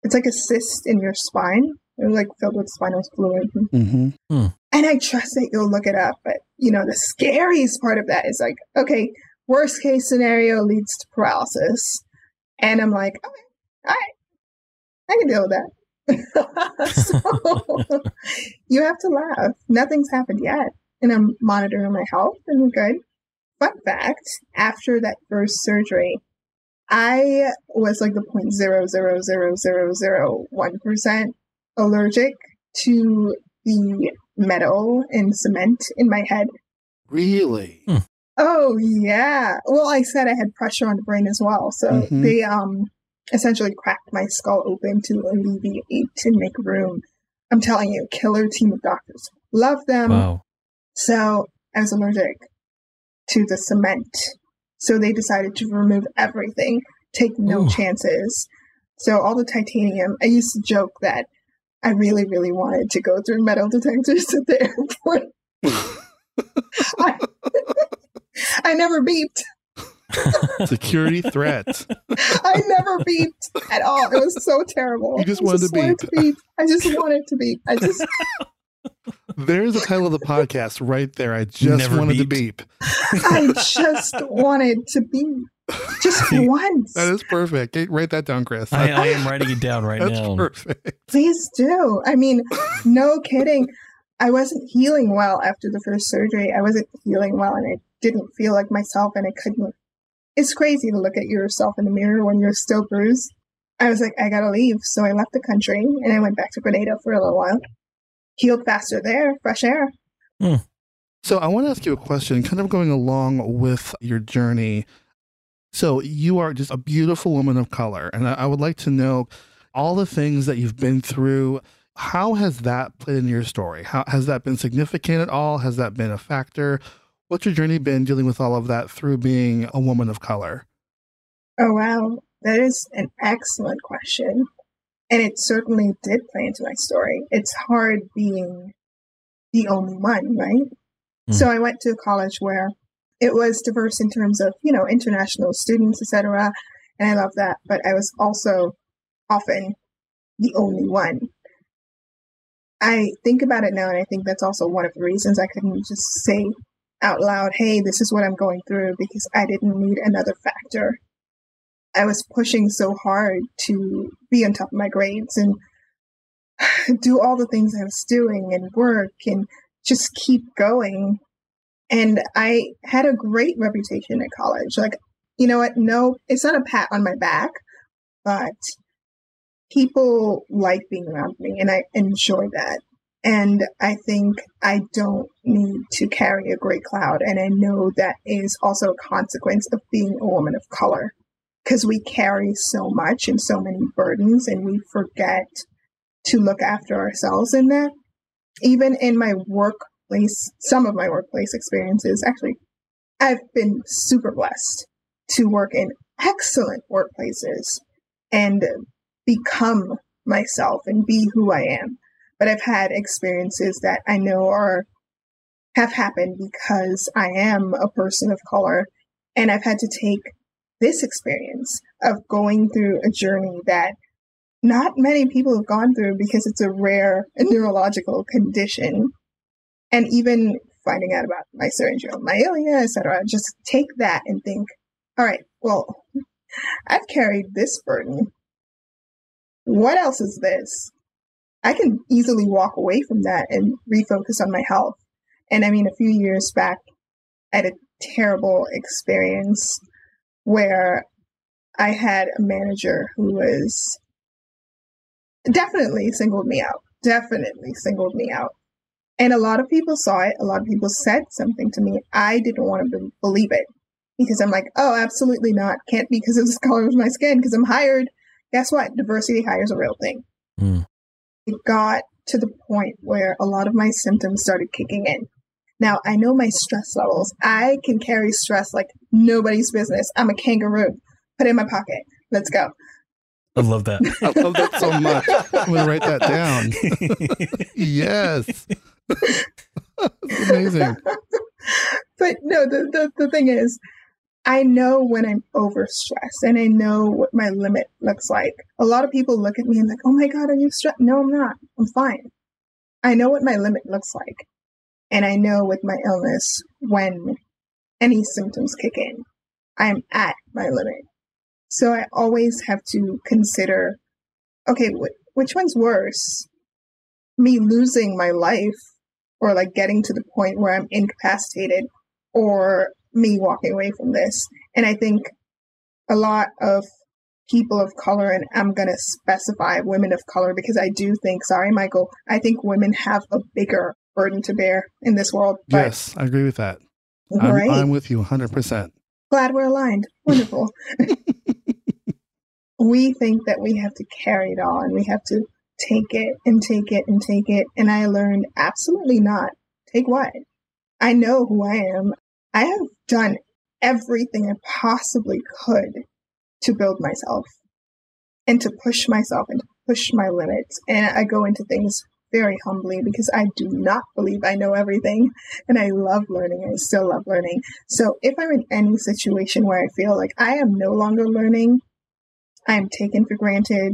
It's like a cyst in your spine. They're like filled with spinal fluid. Mm-hmm. And I trust that you'll look it up. But, you know, the scariest part of that is like, okay, worst case scenario leads to paralysis. And I'm like, all right, all right I can deal with that. [LAUGHS] so you have to laugh. Nothing's happened yet. And I'm monitoring my health and we're good. Fun fact after that first surgery, I was like the point zero zero zero zero zero one percent allergic to the metal and cement in my head. Really? Hmm. Oh yeah. Well, I said I had pressure on the brain as well, so Mhm. they um essentially cracked my skull open to alleviate to make room. I'm telling you, killer team of doctors. Love them. Wow. So I was allergic to the cement. So they decided to remove everything, take no Ooh. chances. So all the titanium, I used to joke that I really, really wanted to go through metal detectors at the [LAUGHS] airport. [LAUGHS] I, [LAUGHS] I never beeped. [LAUGHS] Security threat. I never beeped at all. It was so terrible. You just I wanted to beep. I just wanted to beep. I just [LAUGHS] There's the title of the podcast right there. I just Never wanted to beep. I just wanted to beep. Just [LAUGHS] once. That is perfect. Okay, write that down, Chris. I, I am writing it down right That's now. perfect. Please do. I mean, no kidding. I wasn't healing well after the first surgery. I wasn't healing well and I didn't feel like myself and I couldn't. It's crazy to look at yourself in the mirror when you're still bruised. I was like, I gotta leave. So I left the country and I went back to Grenada for a little while. Healed faster there, fresh air. Hmm. So I want to ask you a question, kind of going along with your journey. So you are just a beautiful woman of color, and I, I would like to know all the things that you've been through. How has that played in your story? How has that been significant at all? Has that been a factor? What's your journey been dealing with all of that through being a woman of color? Oh, wow. That is an excellent question. And it certainly did play into my story. It's hard being the only one, right? Mm. So I went to a college where it was diverse in terms of, you know, international students, etc. And I love that. But I was also often the only one. I think about it now, and I think that's also one of the reasons I couldn't just say out loud, hey, this is what I'm going through, because I didn't need another factor. I was pushing so hard to be on top of my grades and [SIGHS] do all the things I was doing and work and just keep going. And I had a great reputation at college. Like, you know what? No, it's not a pat on my back, but people like being around me and I enjoy that. And I think I don't need to carry a gray cloud. And I know that is also a consequence of being a woman of color because we carry so much and so many burdens and we forget to look after ourselves in that. Even in my workplace, some of my workplace experiences, actually, I've been super blessed to work in excellent workplaces and become myself and be who I am. But I've had experiences that I know are have happened because I am a person of color and I've had to take this experience of going through a journey that not many people have gone through because it's a rare neurological condition. And even finding out about my myelina, etc., just take that and think, all right, well, [LAUGHS] I've carried this burden. What else is this? I can easily walk away from that and refocus on my health. And I mean, a few years back, I had a terrible experience where I had a manager who was definitely singled me out, definitely singled me out. And a lot of people saw it. A lot of people said something to me. I didn't want to be- believe it because I'm like, oh, absolutely not. Can't be because of the [LAUGHS] color of my skin because I'm hired. Guess what? Diversity hires a real thing. Mm. It got to the point where a lot of my symptoms started kicking in. Now, I know my stress levels. I can carry stress like nobody's business. I'm a kangaroo. Put it in my pocket. Let's go. I love that. I love that so much. I'm going to write that down. [LAUGHS] yes. [LAUGHS] That's amazing. but no, the, the, the thing is, I know when I'm overstressed and I know what my limit looks like. A lot of people look at me and like, oh my God, are you stressed? No, I'm not. I'm fine. I know what my limit looks like. And I know with my illness when any symptoms kick in, I'm at my limit. So I always have to consider okay, wh- which one's worse? Me losing my life or like getting to the point where I'm incapacitated or me walking away from this. And I think a lot of people of color, and I'm going to specify women of color because I do think, sorry, Michael, I think women have a bigger burden to bear in this world. But, yes, I agree with that. I'm, right. I'm with you 100%. Glad we're aligned. Wonderful. [LAUGHS] we think that we have to carry it all and we have to take it and take it and take it. And I learned absolutely not. Take what? I know who I am. I have done everything I possibly could to build myself and to push myself and to push my limits. And I go into things very humbly because I do not believe I know everything and I love learning. I still love learning. So if I'm in any situation where I feel like I am no longer learning, I am taken for granted,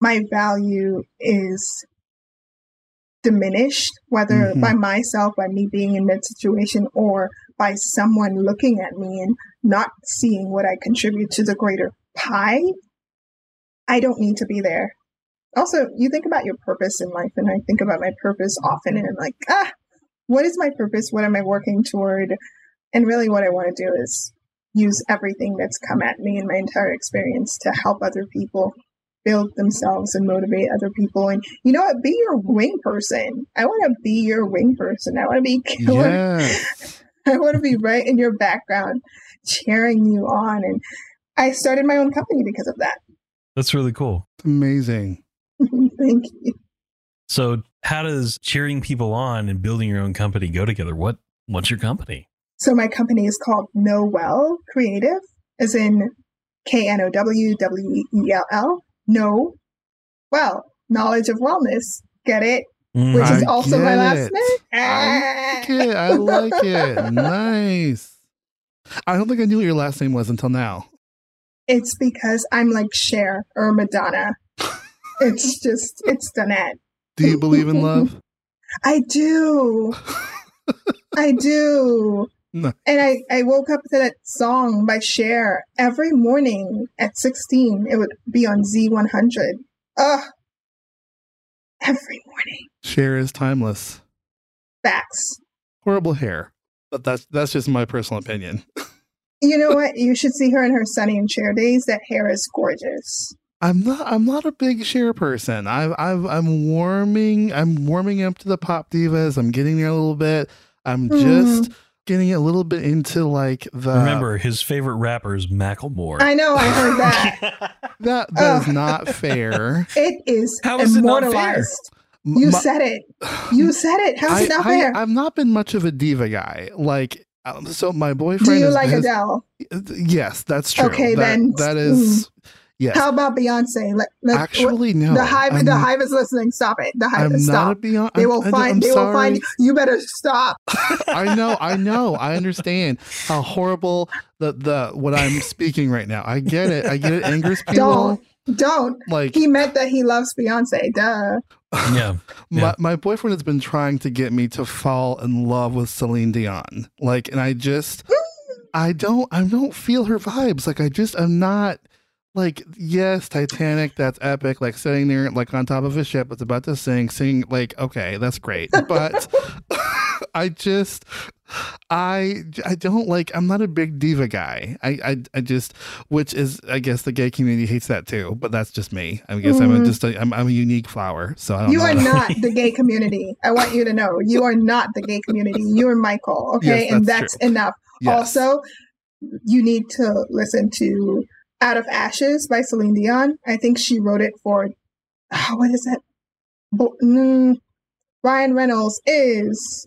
my value is diminished, whether Mhm. by myself, by me being in that situation, or by someone looking at me and not seeing what I contribute to the greater pie, I don't need to be there. Also, you think about your purpose in life, and I think about my purpose often, and I'm like, ah, what is my purpose? What am I working toward? And really, what I want to do is use everything that's come at me in my entire experience to help other people build themselves and motivate other people. And you know what? Be your wing person. I want to be your wing person. I want to be [LAUGHS] killer. [LAUGHS] I want to be right in your background, cheering you on. And I started my own company because of that. That's really cool. It's amazing. [LAUGHS] Thank you. So, how does cheering people on and building your own company go together? What What's your company? So my company is called KnowWell Creative, as in K N O W W E L L. Know Well, knowledge of wellness. Get it? Mm, Which is also my last it. name. I like it. I like it. [LAUGHS] Nice. I don't think I knew what your last name was until now. It's because I'm like Cher or Madonna. [LAUGHS] It's just, it's Donnette. Do you believe in love? [LAUGHS] I do. I do. No. And I, I woke up to that song by Cher every morning at 16. It would be on Z100. Ugh. Every morning. Cher is timeless. Facts. Horrible hair, but that's that's just my personal opinion. [LAUGHS] You know what? You should see her in her Sunny and Cher days. That hair is gorgeous. I'm not. I'm not a big Cher person. I've. I've. I'm warming. I'm warming up to the pop divas. I'm getting there a little bit. I'm mm-hmm. just getting a little bit into like the. Remember, his favorite rapper is Macklemore. I know, I heard that. [LAUGHS] that that is Ugh. not fair. It is How is it not fair? You My- said it. You [SIGHS] said it. How's I, it not I, fair? I've not been much of a diva guy. Like, um, so my boyfriend. Do you is, like has- Adele? Yes, that's true. Okay, That- then. that is. Yes. How about Beyonce? Let, let, Actually, no. the hive. I'm, the hive is listening. Stop it. The hive. I'm Stop. Beyonce. they will find. I'm they sorry. will find. You better stop. [LAUGHS] I know, I know, I understand how horrible the the what I'm speaking right now. I get it. I get it. Angers [LAUGHS] people. Don't. Don't. Like He meant that he loves Beyonce. Duh. Yeah. [LAUGHS] my, yeah. my boyfriend has been trying to get me to fall in love with Celine Dion. Like, and I just, I don't, I don't feel her vibes. Like, I just, I'm not. Like yes, Titanic, that's epic. Like sitting there, like on top of a ship, it's about to sink. Sing, like okay, that's great. But [LAUGHS] I just, I, I don't like. I'm not a big diva guy. I, I, I just, which is, I guess the gay community hates that too. But that's just me. I guess I'm a, Mhm. just, a, I'm, I'm a unique flower. So I don't You are not the gay [LAUGHS] community. I want you to know. You are not the gay community. You are Michael. Okay, Yes, and that's that's enough. Yes. Also, you need to listen to "Out of Ashes" by Celine Dion. I think she wrote it for. ah, what is that? Bo- mm, Ryan Reynolds is.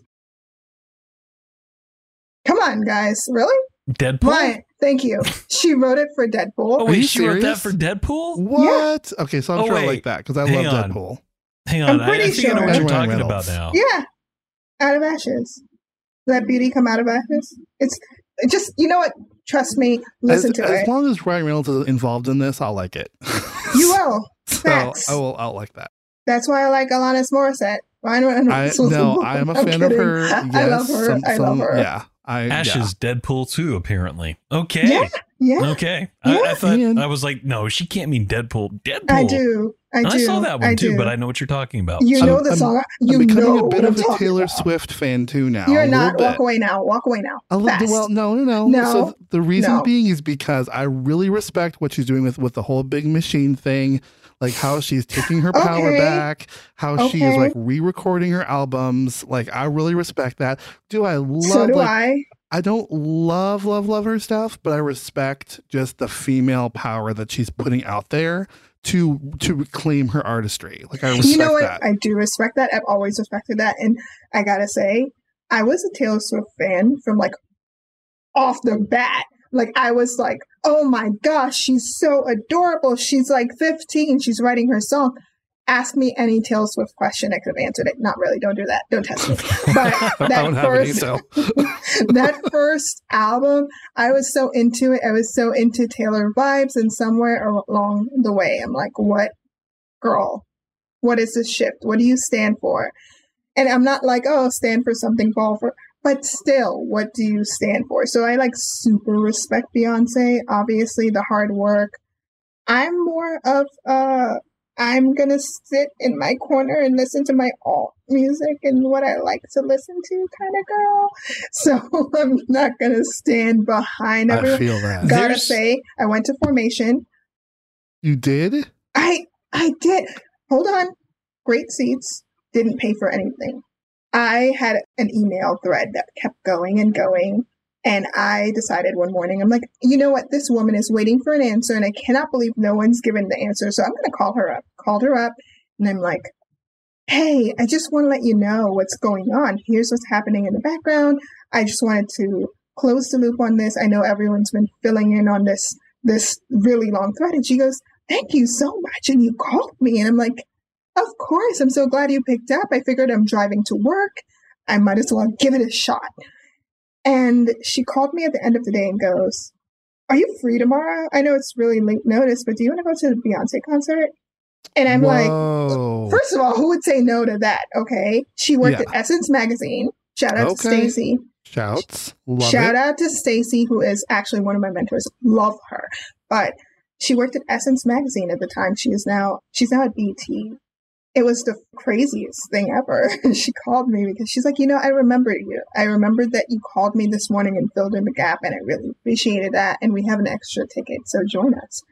Come on, guys! Really, Deadpool. Ryan? Thank you. She wrote it for Deadpool. Oh Are you wait, she wrote that serious? for Deadpool. What? Okay, so I'm Oh, sure I like that because I Hang love on. Deadpool. Hang I'm on, I, I pretty think I know sure. what you're Ryan talking Reynolds. about now. Yeah, out of ashes. Let beauty come out of ashes. It's just you know what? Trust me. Listen as, to as it. As long as Ryan Reynolds is involved in this, I'll like it. [LAUGHS] You will. so Facts. I will. I'll like that. That's why I like Alanis Morissette. Ryan I Reynolds. no, I am a [LAUGHS] I'm a fan of kidding. her. I love her. some- I some- love her. Yeah, I Ash yeah. is Deadpool too, apparently. Okay. Yeah, yeah, Okay. I, I thought And- I was like, no, she can't mean Deadpool. Deadpool. I do. I And do. I saw that one I too, do. but I know what you're talking about. You I'm- know the I'm- song. You I'm becoming know a bit what of I'm a Taylor about. Swift fan too now. You're not. Walk away now. Walk away now. A little, Fast. well, no, no, no. No. So the reason No. being is because I really respect what she's doing with with the whole big machine thing, like how she's taking her power Okay. back, how she is like re-recording her albums. Like I really respect that. Do I love? so do like, I. I don't love, love, love her stuff, but I respect just the female power that she's putting out there to to reclaim her artistry. Like I respect You know what? that. I do respect that. I've always respected that, and I gotta say, I was a Taylor Swift fan from like off the bat. Like I was like, oh my gosh, she's so adorable. She's like 15. She's writing her song. Ask me any Taylor Swift question, I could have answered it. Not really. Don't do that. Don't test me. [LAUGHS] But that first, [LAUGHS] that first album, I was so into it. I was so into Taylor vibes, and somewhere along the way, I'm like, what, girl? What is this shift? What do you stand for? And I'm not like, oh, stand for something, fall for, but still, what do you stand for? So I like super respect Beyonce, obviously, the hard work. I'm more of, uh, I'm gonna sit in my corner and listen to my alt music and what I like to listen to kind of girl. [LAUGHS] So I'm not gonna stand behind I feel that. Gotta There's- say, I went to formation. You did? I I did. Hold on. Great seats. Didn't pay for anything. I had an email thread that kept going and going. And I decided one morning, I'm like, you know what? This woman is waiting for an answer, and I cannot believe no one's given the answer. So I'm going to call her up. Called her up, and I'm like, hey, I just want to let you know what's going on. Here's what's happening in the background. I just wanted to close the loop on this. I know everyone's been filling in on this this really long thread. And she goes, thank you so much. And you called me. And I'm like, of course. I'm so glad you picked up. I figured I'm driving to work. I might as well give it a shot. And she called me at the end of the day and goes, Are you free tomorrow? I know it's really late notice, but do you want to go to the Beyonce concert? And I'm like, Whoa. First of all, who would say no to that? Okay. She worked Yeah. at Essence Magazine. Shout out to Okay. Stacy. Shouts. Love Shout it. out to Stacy, who is actually one of my mentors. Love her. But she worked at Essence Magazine at the time. She is now she's now at BT. It was the craziest thing ever. [LAUGHS] she called me because she's like, you know, I remember you. I remembered that you called me this morning and filled in the gap, and I really appreciated that. And we have an extra ticket, so join us.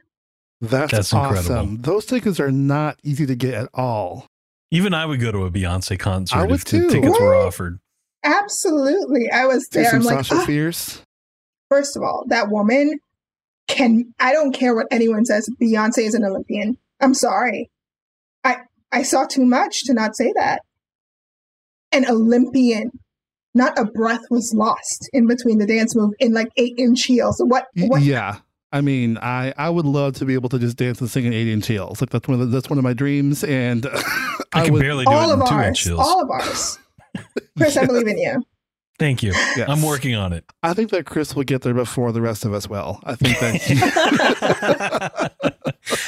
That's, That's awesome. incredible. Those tickets are not easy to get at all. Even I would go to a Beyonce concert I would if the too. tickets were offered. Absolutely, I was there. some I'm like, Sasha "Ah." Fierce. first of all, that woman can I don't care what anyone says, Beyonce is an Olympian. I'm sorry. I I saw too much to not say that. An Olympian. Not a breath was lost in between the dance move in like eight inch heels. What what Yeah. I mean, I, I would love to be able to just dance and sing in eight inch heels. Like that's one of the, that's one of my dreams, and [LAUGHS] I, I can would. barely do all it of in two ours. inch heels. All of ours. [LAUGHS] Chris, I believe in you. Thank you. Yes. I'm working on it. I think that Chris will get there before the rest of us will. I think that. [LAUGHS]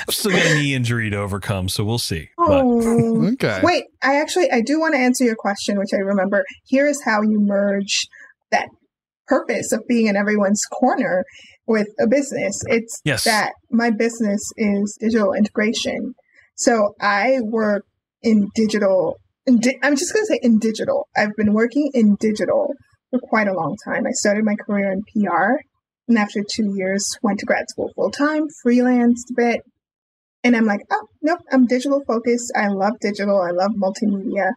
I've [LAUGHS] still got a knee injury to overcome, so we'll see. Oh. [LAUGHS] okay. Wait, I actually I do want to answer your question, which I remember. Here is how you merge that purpose of being in everyone's corner with a business. It's Yes. that my business is digital integration. So I work in digital. In di- I'm just going to say in digital. I've been working in digital for quite a long time. I started my career in PR, and after two years, went to grad school full time, freelanced a bit, and I'm like, oh, nope, I'm digital focused. I love digital. I love multimedia.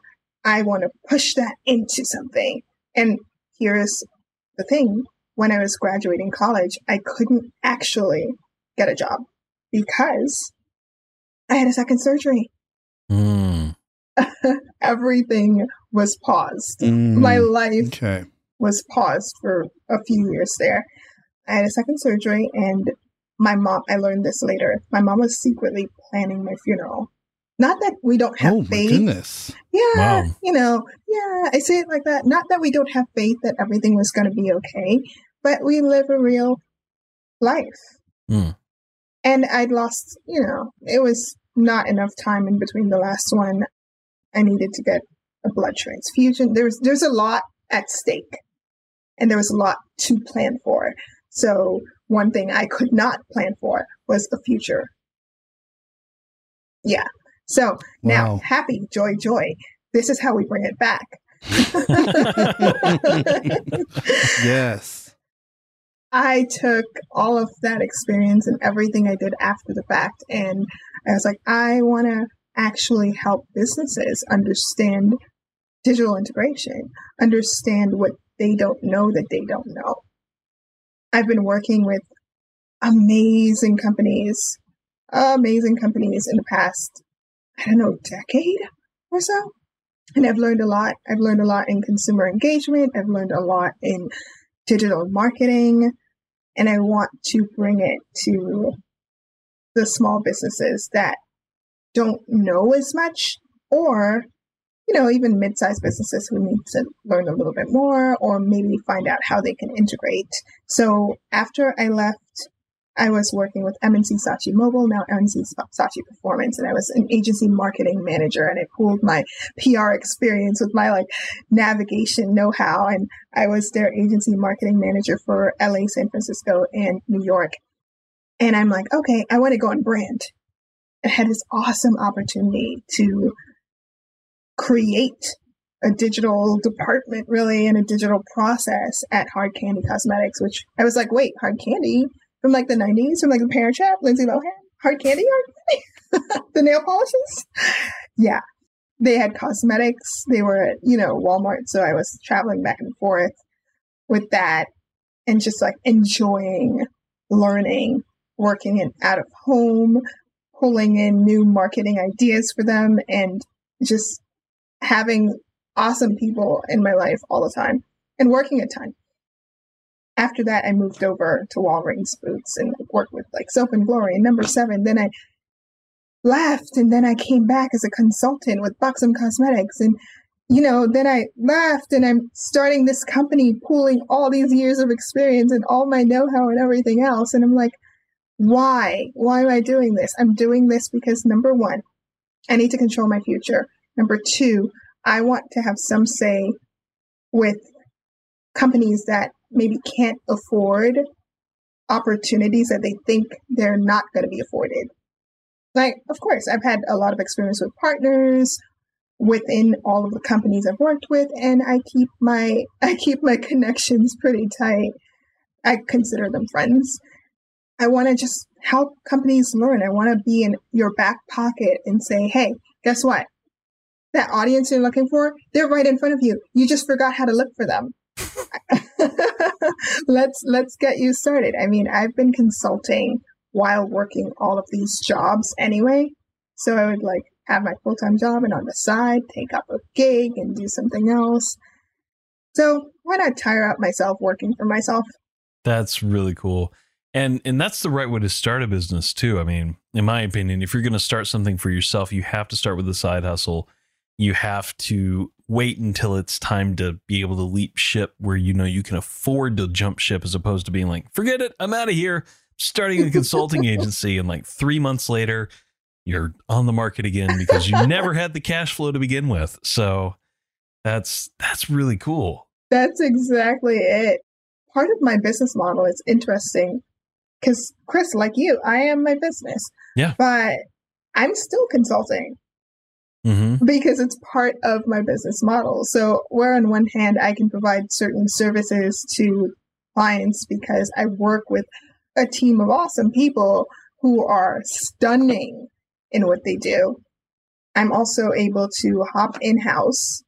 I want to push that into something. And here's the thing when I was graduating college, I couldn't actually get a job because I had a second surgery. mm, [LAUGHS] Everything was paused. Mm, My life okay. was paused for a few years there. I had a second surgery, and my mom, I learned this later, my mom was secretly planning my funeral. Not that we don't have Oh my faith. goodness. Yeah, Wow. you know, yeah, I say it like that. Not that we don't have faith that everything was going to be okay, but we live a real life. Hmm. And I'd lost, you know, it was not enough time in between the last one. I needed to get a blood transfusion. There's there's a lot at stake. and there was a lot to plan for. So one thing I could not plan for was the future. Yeah. So now, happy, joy, joy. This is how we bring it back. [LAUGHS] yes. I took all of that experience and everything I did after the fact, and I was like, I want to actually help businesses understand digital integration, understand what they don't know that they don't know. I've been working with amazing companies, amazing companies in the past, I don't know, decade or so. And I've learned a lot. I've learned a lot in consumer engagement. I've learned a lot in digital marketing. And I want to bring it to the small businesses that don't know as much or you know even mid-sized businesses who need to learn a little bit more or maybe find out how they can integrate. So after i left i was working with M&C Saatchi Mobile now M&C Saatchi Performance and i was an agency marketing manager and i pooled my pr experience with my like navigation know-how and i was their agency marketing manager for la san francisco and new york. And i'm like okay i want to go on brand. I had this awesome opportunity to create a digital department really and a digital process at Hard Candy Cosmetics, which I was like, wait, Hard Candy from like the 90s, from like the Parent Trap, Lindsay Lohan, Hard Candy, Hard Candy, [LAUGHS] the nail polishes. Yeah. They had cosmetics. They were at, you know, Walmart. So I was traveling back and forth with that and just like enjoying learning, working in out of home, pulling in new marketing ideas for them and just having awesome people in my life all the time and working a ton. After that, I moved over to Walgreens Boots and worked with like Soap and Glory and Number Seven. Then I left, and then I came back as a consultant with Buxom Cosmetics, and you know, then I left, and I'm starting this company, pooling all these years of experience and all my know-how and everything else, and I'm like, why? Why am I doing this? I'm doing this because number one, I need to control my future. Number two, I want to have some say with companies that maybe can't afford opportunities that they think they're not going to be afforded. Like, of course, I've had a lot of experience with partners within all of the companies I've worked with, and I keep my [LAUGHS] I keep my connections pretty tight. I consider them friends. I want to just help companies learn. I want to be in your back pocket and say, hey, guess what? That audience you're looking for, they're right in front of you. You just forgot how to look for them. [LAUGHS] let's let's get you started. I mean, I've been consulting while working all of these jobs anyway. So I would like have my full-time job and on the side take up a gig and do something else. So why not tire out myself working for myself? That's really cool. And and that's the right way to start a business too. I mean, in my opinion, if you're going to start something for yourself, you have to start with a side hustle. You have to wait until it's time to be able to leap ship where you know you can afford to jump ship as opposed to being like, forget it, I'm out of here, starting a [LAUGHS] consulting agency and like 3 months later you're on the market again because you never had the cash flow to begin with. So that's that's really cool. That's exactly it. Part of my business model is interesting because, Chris, like you, I am my business. Yeah. But I'm still consulting Mhm. because it's part of my business model. So, where on one hand, I can provide certain services to clients because I work with a team of awesome people who are stunning in what they do. I'm also able to hop in house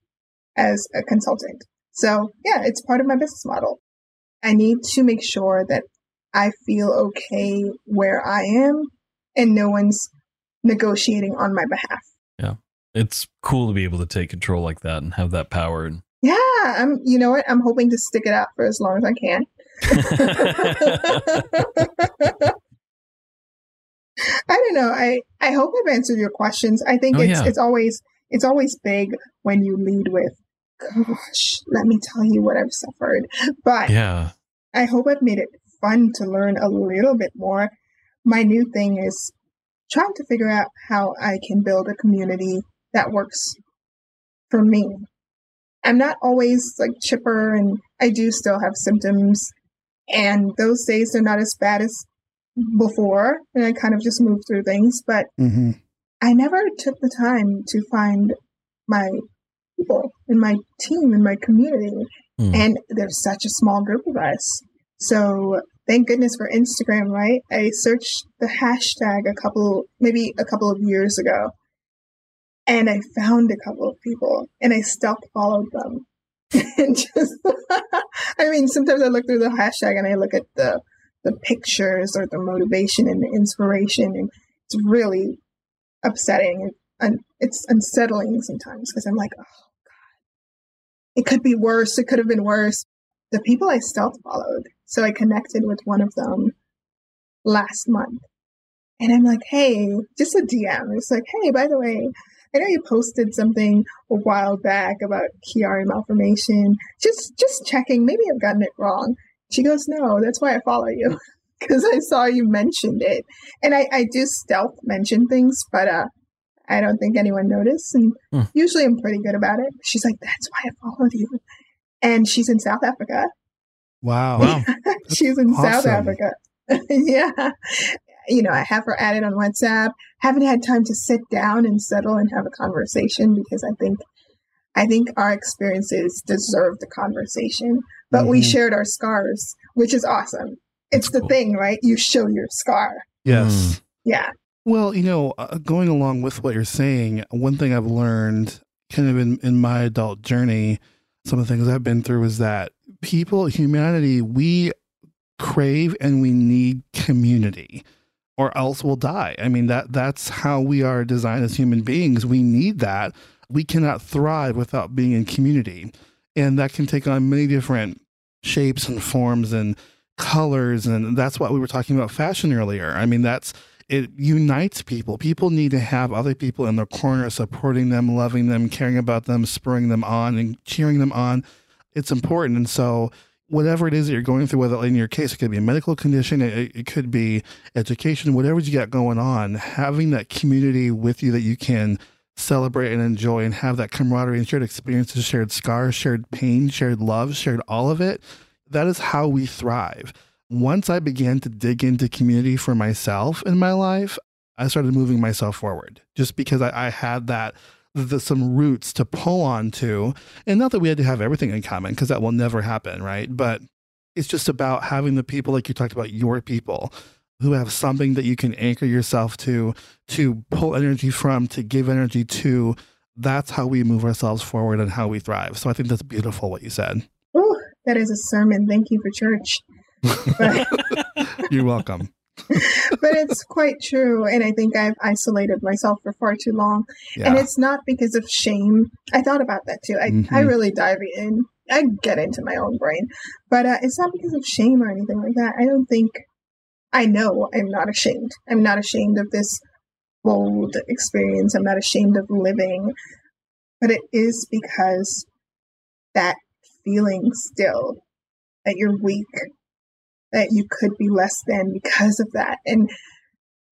as a consultant. So, yeah, it's part of my business model. I need to make sure that I feel okay where I am and no one's negotiating on my behalf. It's cool to be able to take control like that and have that power and Yeah, I'm you know what? I'm hoping to stick it out for as long as I can. [LAUGHS] I don't know. I I hope I've answered your questions. I think Oh, it's yeah. it's always it's always big when you lead with gosh, let me tell you what I've suffered. But yeah. I hope I've made it fun to learn a little bit more. My new thing is trying to figure out how I can build a community that works for me. I'm not always like chipper and I do still have symptoms. And those days they're not as bad as before. And I kind of just move through things. But Mm-hmm. I never took the time to find my people in my team, in my community. Hmm. And there's such a small group of us. So thank goodness for Instagram, right? I searched the hashtag a couple, maybe a couple of years ago, and I found a couple of people and I stealth followed them. [LAUGHS] and just, [LAUGHS] I mean, sometimes I look through the hashtag and I look at the, the pictures or the motivation and the inspiration, and it's really upsetting and it's unsettling sometimes because I'm like, oh god, it could be worse. It could have been worse. The people I stealth followed, so I connected with one of them last month, and I'm like, hey, just a DM. It's like, hey, by the way, I know you posted something a while back about Chiari malformation. Just just checking. Maybe I've gotten it wrong. She goes, no, that's why I follow you. [LAUGHS] Because I saw you mentioned it. And I, I do stealth mention things, but uh I don't think anyone noticed. And Hmm. usually I'm pretty good about it. She's like, that's why I followed you. And she's in South Africa. Wow. Wow. [LAUGHS] she's in South. Africa. [LAUGHS] yeah. You know, I have her added on WhatsApp. Haven't had time to sit down and settle and have a conversation because I think I think our experiences deserve the conversation. But we Mhm. shared our scars, which is awesome. It's That's the cool. thing, right? You show your scar. Yes. Yeah. Well, you know, uh, going along with what you're saying, one thing I've learned kind of in, in my adult journey, some of the things I've been through is that people, humanity, we crave and we need community or else we'll die. I mean that that's how we are designed as human beings. We need that. We cannot thrive without being in community. And that can take on many different shapes and forms and colors and that's what we were talking about fashion earlier. I mean that's it unites people. People need to have other people in their corner supporting them, loving them, caring about them, spurring them on, and cheering them on. It's important. And so, whatever it is that you're going through, whether in your case, it could be a medical condition, it, it could be education, whatever you got going on, having that community with you that you can celebrate and enjoy and have that camaraderie and shared experiences, shared scars, shared pain, shared love, shared all of it. That is how we thrive once I began to dig into community for myself in my life, I started moving myself forward just because I, I had that the, some roots to pull on to. And not that we had to have everything in common because that will never happen, right? But it's just about having the people like you talked about, your people who have something that you can anchor yourself to, to pull energy from, to give energy to. That's how we move ourselves forward and how we thrive. So I think that's beautiful what you said. Ooh, that is a sermon. Thank you for church. [LAUGHS] You're welcome. But it's quite true. And I think I've isolated myself for far too long. And it's not because of shame. I thought about that too. I, I Mhm. really dive in. I get into my own brain. But uh, it's not because of shame or anything like that. I don't think, I know I'm not ashamed. I'm not ashamed of this bold experience. I'm not ashamed of living. But it is because that feeling still that you're weak, that you could be less than because of that. And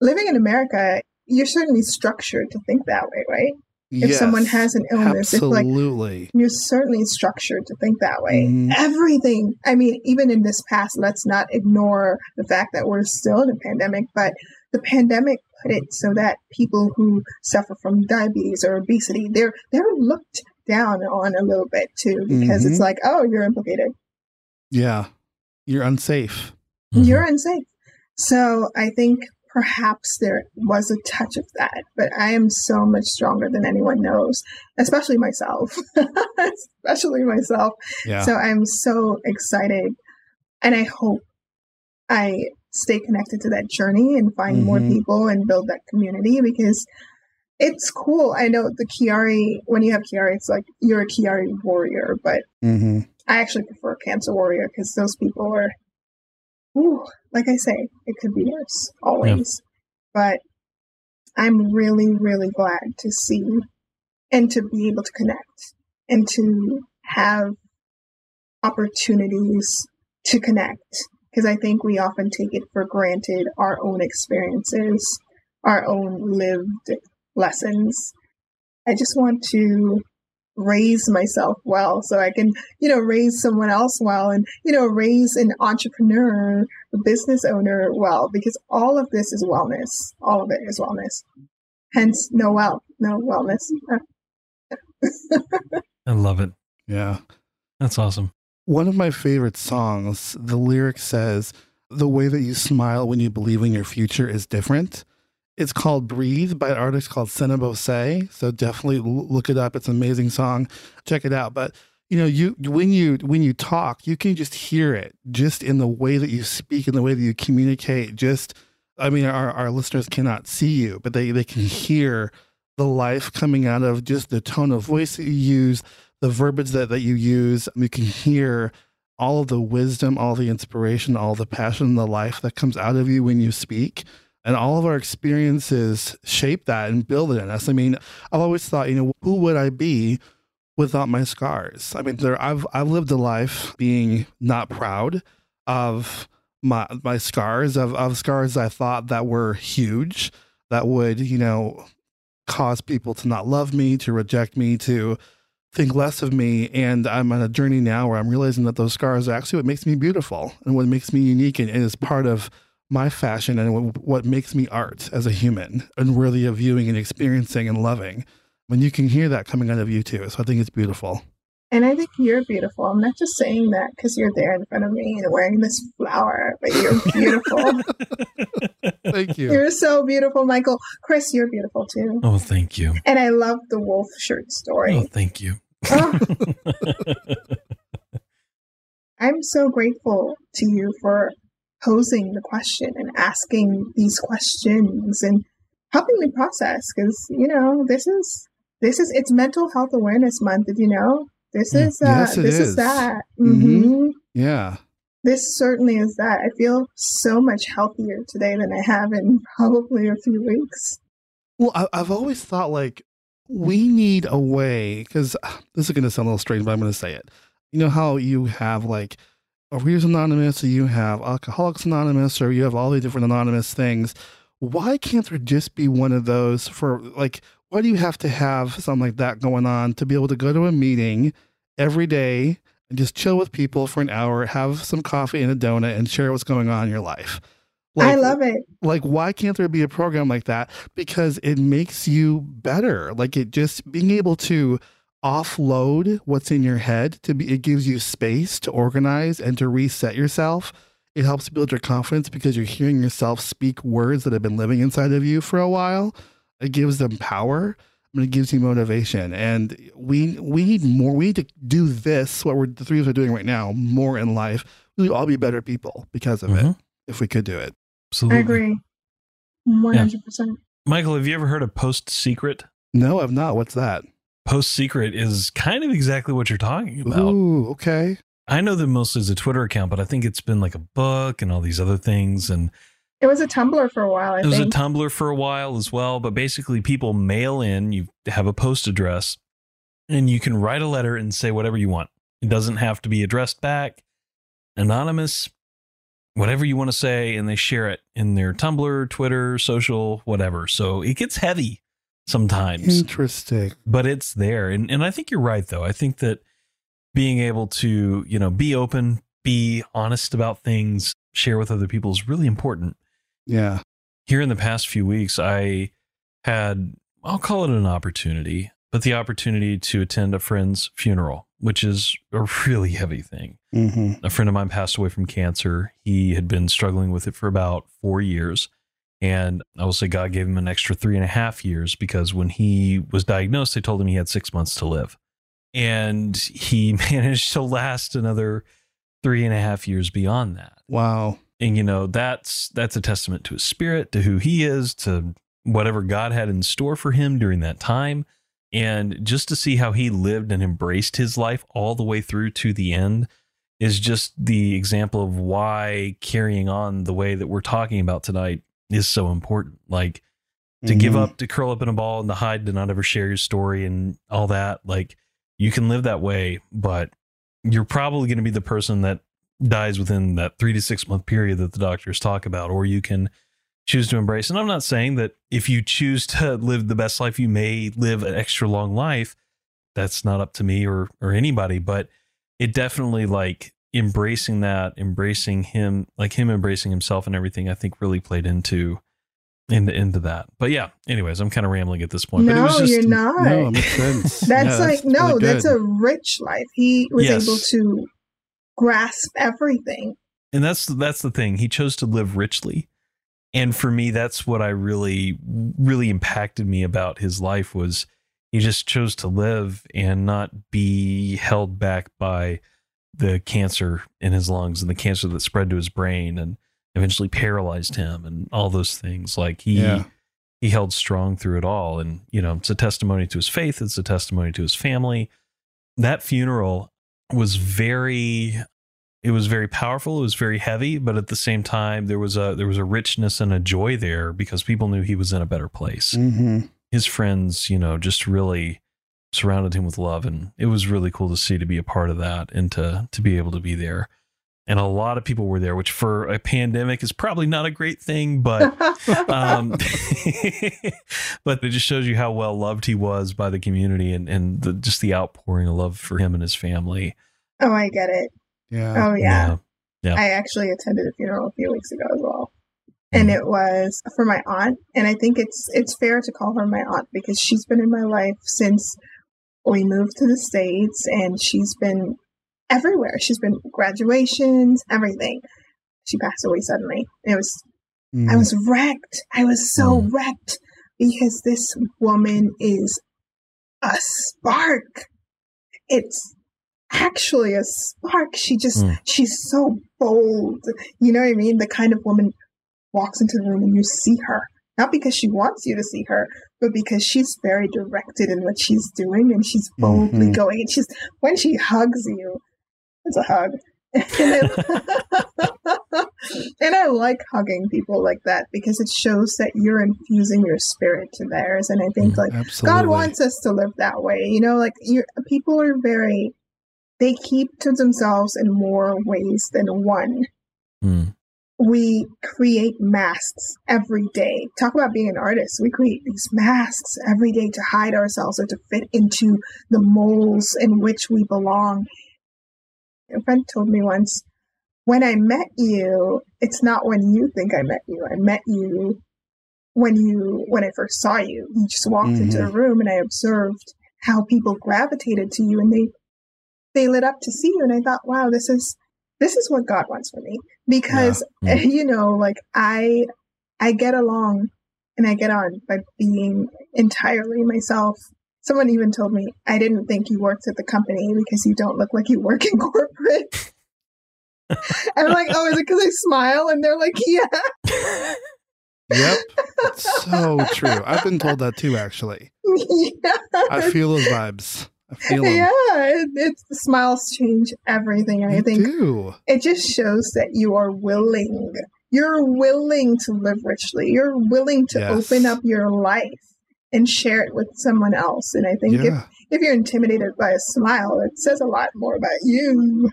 living in America, you're certainly structured to think that way, right? If someone has an illness, if like you're certainly structured to think that way. Mhm. Everything. I mean, even in this past, let's not ignore the fact that we're still in a pandemic, but the pandemic put it so that people who suffer from diabetes or obesity, they're they're looked down on a little bit too, because it's Mhm. like, oh, you're implicated. Yeah. You're unsafe. Mhm. You're unsafe. So I think perhaps there was a touch of that, but I am so much stronger than anyone knows, especially myself. [LAUGHS] especially myself. Yeah. So I'm so excited. And I hope I stay connected to that journey and find more Mhm. people and build that community because it's cool. I know the Chiari, when you have Chiari, it's like you're a Chiari warrior, but hmm I actually prefer Cancer Warrior because those people are, ooh, like I say, it could be worse always. But I'm really, really glad to see and to be able to connect and to have opportunities to connect because I think we often take it for granted our own experiences, our own lived lessons. I just want to raise myself well so I can, you know, raise someone else well and, you know, raise an entrepreneur, a business owner well, because all of this is wellness. All of it is wellness. Hence, no well, no wellness. [LAUGHS] I love it. Yeah. That's awesome. One of my favorite songs, the lyric says, The way that you smile when you believe in your future is different. It's called Breathe by an artist called Bose. So definitely look it up. It's an amazing song. Check it out. But you know, you when you when you talk, you can just hear it just in the way that you speak, in the way that you communicate. Just I mean, our, our listeners cannot see you, but they, they can hear the life coming out of just the tone of voice that you use, the verbiage that, that you use. You can hear all of the wisdom, all the inspiration, all the passion, the life that comes out of you when you speak. And all of our experiences shape that and build it in us. I mean, I've always thought, you know, who would I be without my scars? I mean, there I've I've lived a life being not proud of my my scars, of, of scars I thought that were huge, that would, you know, cause people to not love me, to reject me, to think less of me. And I'm on a journey now where I'm realizing that those scars are actually what makes me beautiful and what makes me unique and, and is part of my fashion and what makes me art as a human and worthy of viewing and experiencing and loving. When you can hear that coming out of you too. So I think it's beautiful. And I think you're beautiful. I'm not just saying that because you're there in front of me and wearing this flower, but you're beautiful. [LAUGHS] thank you. You're so beautiful, Michael. Chris, you're beautiful too. Oh, thank you. And I love the wolf shirt story. Oh, thank you. Oh. [LAUGHS] I'm so grateful to you for posing the question and asking these questions and helping me process because you know this is this is it's mental health awareness month did you know this mm, is uh yes, this is. is. that mm-hmm. Mm-hmm. yeah this certainly is that i feel so much healthier today than i have in [LAUGHS] probably a few weeks well I, i've always thought like we need a way because this is going to sound a little strange but i'm going to say it you know how you have like Readers Anonymous, or you have Alcoholics Anonymous, or you have all these different anonymous things. Why can't there just be one of those for like? Why do you have to have something like that going on to be able to go to a meeting every day and just chill with people for an hour, have some coffee and a donut, and share what's going on in your life? Like, I love it. Like, why can't there be a program like that? Because it makes you better. Like, it just being able to offload what's in your head to be it gives you space to organize and to reset yourself. It helps build your confidence because you're hearing yourself speak words that have been living inside of you for a while. It gives them power I mean, it gives you motivation. And we we need more we need to do this what we're the three of us are doing right now more in life. We'll all be better people because of mm-hmm. it if we could do it. Absolutely. I agree. 100% yeah. michael have you ever heard of post secret? No i've not. What's that Post Secret is kind of exactly what you're talking about. Ooh, okay. I know them mostly as a Twitter account, but I think it's been like a book and all these other things. And it was a Tumblr for a while. I it think. was a Tumblr for a while as well. But basically, people mail in. You have a post address, and you can write a letter and say whatever you want. It doesn't have to be addressed back, anonymous, whatever you want to say, and they share it in their Tumblr, Twitter, social, whatever. So it gets heavy sometimes. Interesting. But it's there. And and I think you're right though. I think that being able to, you know, be open, be honest about things, share with other people is really important. Yeah. Here in the past few weeks, I had I'll call it an opportunity, but the opportunity to attend a friend's funeral, which is a really heavy thing. Mm-hmm. A friend of mine passed away from cancer. He had been struggling with it for about four years. And I will say God gave him an extra three and a half years because when he was diagnosed, they told him he had six months to live. And he [LAUGHS] managed to last another three and a half years beyond that. Wow. And you know, that's that's a testament to his spirit, to who he is, to whatever God had in store for him during that time. And just to see how he lived and embraced his life all the way through to the end is just the example of why carrying on the way that we're talking about tonight is so important. Like to mm-hmm. give up, to curl up in a ball and to hide, to not ever share your story and all that. Like you can live that way, but you're probably going to be the person that dies within that three to six month period that the doctors talk about, or you can choose to embrace. And I'm not saying that if you choose to live the best life, you may live an extra long life. that's not up to me or or anybody, but it definitely like embracing that, embracing him, like him embracing himself and everything, I think really played into into into that. But yeah, anyways, I'm kind of rambling at this point. no, but it was just, you're not. No, it makes sense. [LAUGHS] That's Yeah, like no, really that's a rich life. He was Yes. able to grasp everything. and that's that's the thing. He chose to live richly. And for me, that's what I really, really impacted me about his life was he just chose to live and not be held back by the cancer in his lungs and the cancer that spread to his brain and eventually paralyzed him and all those things. Like he Yeah. he held strong through it all. And, you know, it's a testimony to his faith, it's a testimony to his family. That funeral was very it was very powerful, it was very heavy, but at the same time there was a there was a richness and a joy there because people knew he was in a better place. hmm His friends, you know, just really surrounded him with love and it was really cool to see to be a part of that and to to be able to be there. And a lot of people were there, which for a pandemic is probably not a great thing, but [LAUGHS] um, [LAUGHS] but it just shows you how well loved he was by the community and and the, just the outpouring of love for him and his family. oh, I get it. Yeah. Oh yeah. Yeah. I actually attended a funeral a few weeks ago as well. And it was for my aunt, and I think it's it's fair to call her my aunt because she's been in my life since we moved to the states, and she's been everywhere. She's been graduations, everything. She passed away suddenly. It was I Mm. was wrecked. I was so Mm. wrecked because this woman is a spark. It's actually a spark. She just, Mm. she's so bold. You know what I mean? The kind of woman walks into the room and you see her. Not because she wants you to see her, but because she's very directed in what she's doing and she's boldly Mhm. going. And she's, when she hugs you, it's a hug. [LAUGHS] and, I, [LAUGHS] and I like hugging people like that because it shows that you're infusing your spirit to theirs. And I think Mhm. like Absolutely. God wants us to live that way. You know, like you people are very they keep to themselves in more ways than one. Mm. We create masks every day. Talk about being an artist. We create these masks every day to hide ourselves or to fit into the molds in which we belong. A friend told me once, when I met you, it's not when you think I met you. I met you when you when I first saw you. You just walked into mm-hmm. the room and I observed how people gravitated to you and they they lit up to see you and I thought, wow, this is this is what God wants for me. Because Yeah. Mm. [LAUGHS] you know, like I I get along and I get on by being entirely myself. Someone even told me I didn't think you worked at the company because you don't look like you work in corporate. and [LAUGHS] I'm like, oh, is it because I smile? And they're like, yeah. Yep. [LAUGHS] So true. I've been told that too, actually. yeah. I feel those vibes. I feel them. [LAUGHS] yeah, it, it's the smiles change everything. I They think do. it just shows that you are willing. You're willing to live richly. You're willing to Yes. open up your life and share it with someone else. And I think if, if you're intimidated by a smile, it says a lot more about you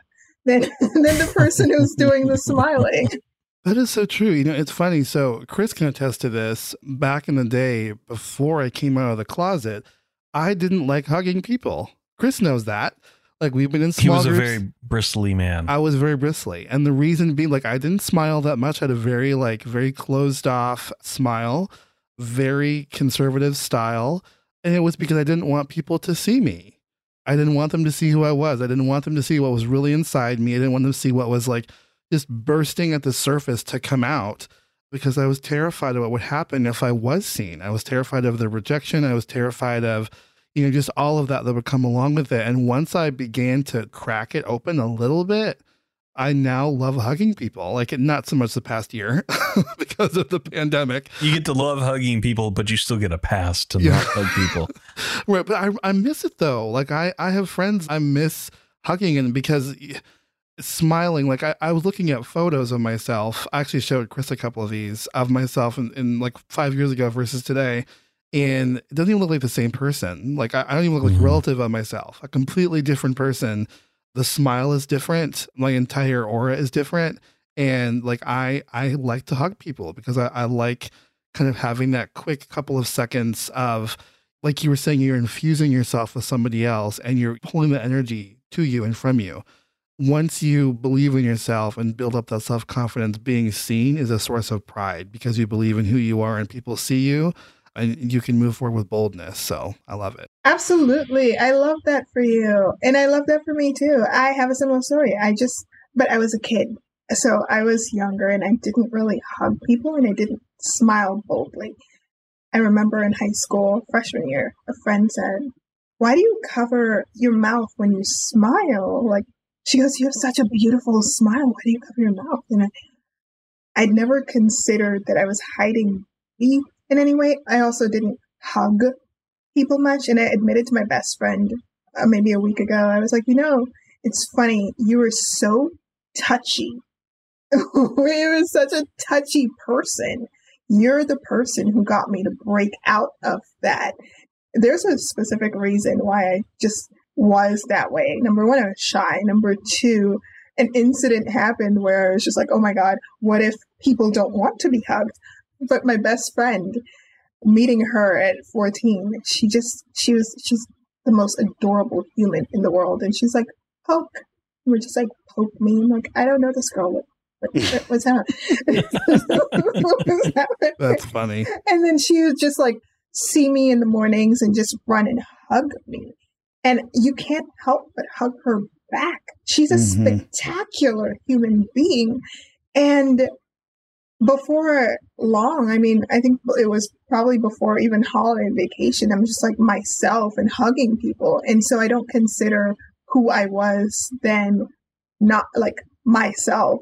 than [LAUGHS] than the person who's doing the smiling. [LAUGHS] That is so true. You know, it's funny. So Chris can attest to this. Back in the day, before I came out of the closet, I didn't like hugging people. Chris knows that. Like we've been in small He was a groups. very bristly man. I was very bristly. And the reason being like I didn't smile that much. I had a very like very closed off smile, very conservative style. And it was because I didn't want people to see me. I didn't want them to see who I was. I didn't want them to see what was really inside me. I didn't want them to see what was like just bursting at the surface to come out because I was terrified of what would happen if I was seen. I was terrified of the rejection. I was terrified of, you know, just all of that that would come along with it. And once I began to crack it open a little bit, I now love hugging people. Like not so much the past year [LAUGHS] because of the pandemic. you get to love hugging people, but you still get a pass to Yeah. not hug people. [LAUGHS] Right, but I I miss it though. Like I I have friends I miss hugging and because smiling like I, I was looking at photos of myself. I actually showed Chris a couple of these of myself in, in like five years ago versus today. And it doesn't even look like the same person. Like I, I don't even look like Mhm. relative of myself. A completely different person. The smile is different. My entire aura is different. And like I I like to hug people because I, I like kind of having that quick couple of seconds of like you were saying, you're infusing yourself with somebody else and you're pulling the energy to you and from you. Once you believe in yourself and build up that self confidence, being seen is a source of pride because you believe in who you are and people see you and you can move forward with boldness. So I love it. Absolutely. I love that for you. And I love that for me too. I have a similar story. I just, but I was a kid. So I was younger and I didn't really hug people and I didn't smile boldly. I remember in high school, freshman year, a friend said, Why do you cover your mouth when you smile? Like, she goes, You have such a beautiful smile. Why do you cover your mouth? And I, I'd never considered that I was hiding me in any way. I also didn't hug people much. And I admitted to my best friend uh, maybe a week ago, I was like, You know, it's funny. You were so touchy. [LAUGHS] you were such a touchy person you're the person who got me to break out of that. There's a specific reason why I just was that way. Number one, I was shy. Number two, an incident happened where I was just like, oh my God, what if people don't want to be hugged? But my best friend, meeting her at 14, she just, she was, she's the most adorable human in the world. And she's like, poke. And we're just like, poke me. I'm like, I don't know this girl [LAUGHS] what's that? [LAUGHS] That's funny. And then she would just like see me in the mornings and just run and hug me. And you can't help but hug her back. She's a mm-hmm. spectacular human being. And before long, I mean, I think it was probably before even holiday vacation, I'm just like myself and hugging people. And so I don't consider who I was then not like myself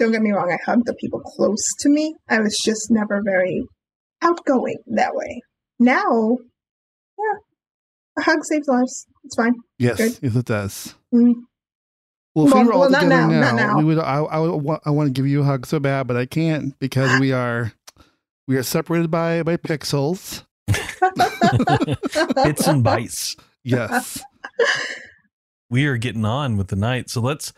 don't get me wrong, I hugged the people close to me. I was just never very outgoing that way. Now, a hug saves lives. It's fine. Yes, Good. yes, it does. Mm. Well, if well, we were all well, together now, now, now, we would. I, I, would, I want to give you a hug so bad, but I can't because we are we are separated by by pixels, [LAUGHS] bits and bytes. Yes, [LAUGHS] we are getting on with the night, so let's.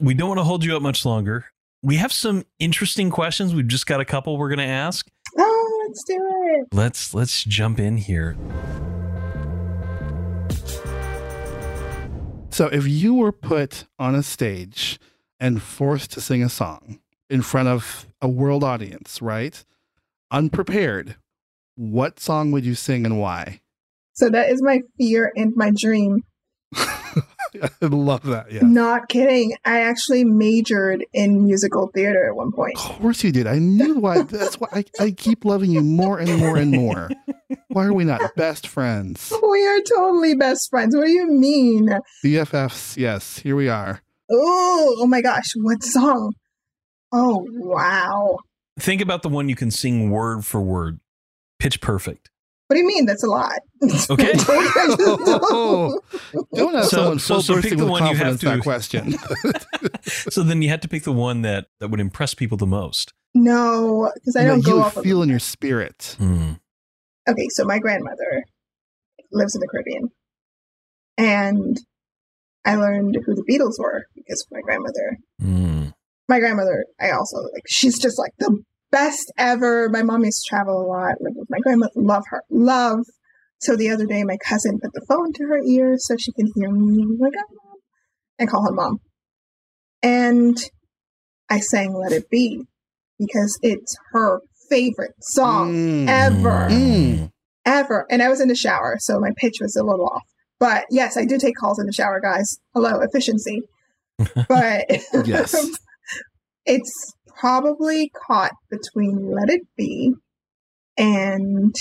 We don't want to hold you up much longer we have some interesting questions. We've just got a couple we're going to ask. Oh, let's do it. Let's let's jump in here. So, if you were put on a stage and forced to sing a song in front of a world audience, right? Unprepared, what song would you sing and why? So that is my fear and my dream [LAUGHS] I love that. Yeah. Not kidding. I actually majored in musical theater at one point. Of course you did. I knew why. That's why I, I keep loving you more and more and more. Why are we not best friends? [LAUGHS] We are totally best friends. What do you mean? BFFs. Yes, here we are. Oh, oh my gosh. What song? Oh, wow. Think about the one you can sing word for word. Pitch perfect. What do you mean? That's a lot. Okay. oh, [LAUGHS] don't [LAUGHS] have so, someone so, so pick the one you have to. That question. [LAUGHS] so then you had to pick the one that that would impress people the most. No, because I don't go you off feel of in your spirit. Mm. Okay, so my grandmother lives in the Caribbean, and I learned who the Beatles were because of my grandmother. Mm. My grandmother, I also like. She's just like the best ever. My mom used to travel a lot, live with my grandmother, love her, love. So the other day, my cousin put the phone to her ear so she can hear me, like, oh, mom, and call her mom. And I sang Let It Be because it's her favorite song mm. ever. Mm. Ever. And I was in the shower, so my pitch was a little off. But yes, I do take calls in the shower, guys. Hello, efficiency. [LAUGHS] But yes. [LAUGHS] it's probably caught between Let It Be and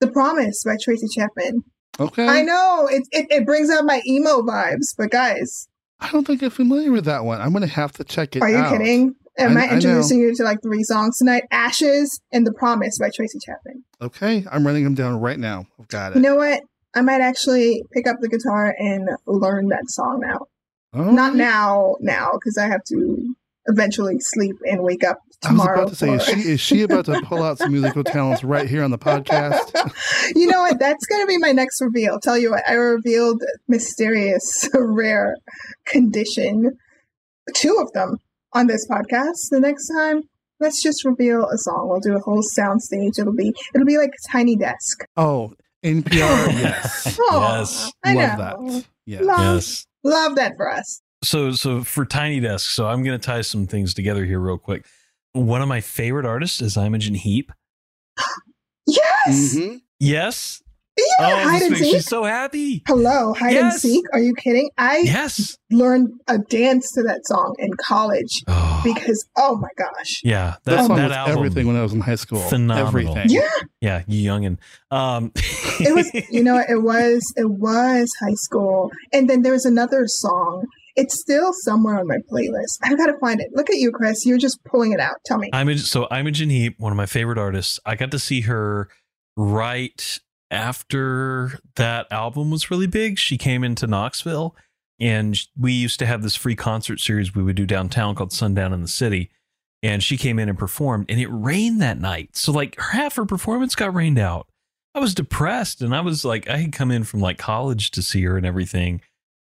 The Promise by Tracy Chapman. Okay. I know it, it, it brings out my emo vibes, but guys, I don't think I'm familiar with that one. I'm gonna have to check it. Are you out. kidding? Am I, I introducing I you to like three songs tonight? Ashes and The Promise by Tracy Chapman. Okay, I'm writing them down right now. I've got it. You know what? I might actually pick up the guitar and learn that song now. Oh. Not now, now, because I have to eventually sleep and wake up tomorrow. I was about to say, is she, is she about to pull out some musical talents right here on the podcast? [LAUGHS] you know what? That's going to be my next reveal. Tell you what, I revealed mysterious, rare condition, two of them on this podcast. The next time, let's just reveal a song. We'll do a whole sound stage. It'll be it'll be like a tiny desk. Oh, NPR, [LAUGHS] yes. Aw, Yes. I Love know. that. Yeah. Love, yes. love that for us. So so for Tiny Desk, so I'm gonna tie some things together here real quick. One of my favorite artists is Imogen Heap. Yes. Mhm. Yes. Yeah, Oh, hide and seek. me so happy. Hello, hide and seek. Are you kidding? I Yes. learned a dance to that song in college Oh, because oh my gosh. yeah. That, That, song that was album. everything when I was in high school. Phenomenal. Everything. Yeah, Yeah, you youngin. Um, it was [LAUGHS] you know it was it was high school and then there was another song it's still somewhere on my playlist i've got to find it look at you chris you're just pulling it out tell me Imogen, so Imogen Heap, one of my favorite artists. I got to see her right after that album was really big. She came into Knoxville, and we used to have this free concert series we would do downtown called Sundown in the City. And she came in and performed, and it rained that night. So like half her performance got rained out. I was depressed, and I was like, I had come in from like college to see her and everything.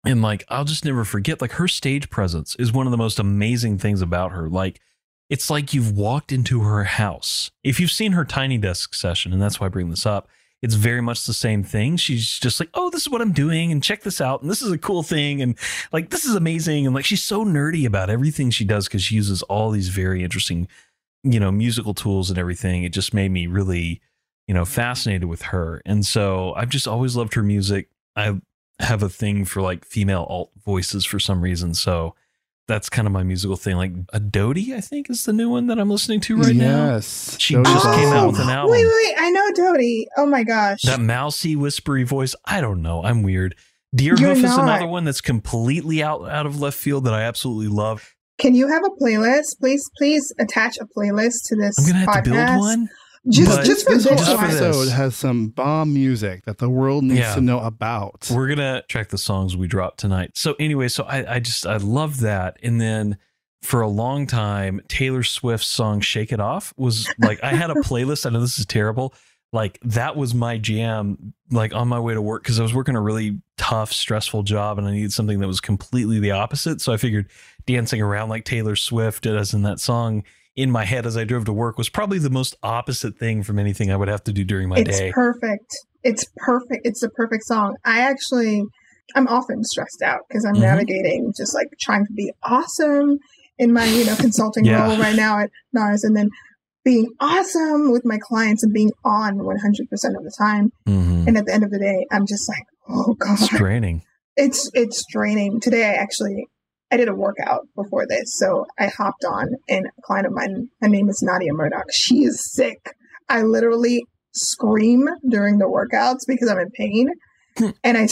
And like, I'll just never forget, like, her stage presence is one of the most amazing things about her. Like, it's like you've walked into her house. If you've seen her tiny desk session, and that's why I bring this up, it's very much the same thing. She's just like, oh, this is what I'm doing, and check this out, and this is a cool thing, and like, this is amazing. And like, she's so nerdy about everything she does because she uses all these very interesting, you know, musical tools and everything. It just made me really, you know, fascinated with her. And so I've just always loved her music. I have a thing for like female alt voices for some reason. So that's kind of my musical thing. Like a Dodie, I think, is the new one that I'm listening to right now. yes. She Jodie's just came out with an album. wait wait wait i know Dodie. oh my gosh That mousy, whispery voice. I don't know. I'm weird. Deerhoof is another one that's completely out out of left field that I absolutely love. can you have a playlist please please attach a playlist to this I'm gonna have podcast to build one. Just but just for This this, whole Just for one. this. episode has some bomb music that the world needs Yeah. to know about. We're gonna track the songs we dropped tonight. So anyway, so I, I just I love that. And then for a long time, Taylor Swift's song "Shake It Off" was like I had a [LAUGHS] playlist. I know this is terrible. Like that was my jam. Like on my way to work because I was working a really tough, stressful job, and I needed something that was completely the opposite. So I figured dancing around like Taylor Swift does in that song in my head as I drove to work was probably the most opposite thing from anything I would have to do during my it's day. It's perfect it's perfect it's the perfect song i actually i'm often stressed out because i'm Mhm. navigating just like trying to be awesome in my you know consulting Yeah. role right now at NARS and then being awesome with my clients and being on 100% of the time Mhm. and at the end of the day i'm just like oh god It's draining. it's it's draining today i actually i did a workout before this so i hopped on and a client of mine her name is nadia murdoch she is sick i literally scream during the workouts because i'm in pain Hmm. and i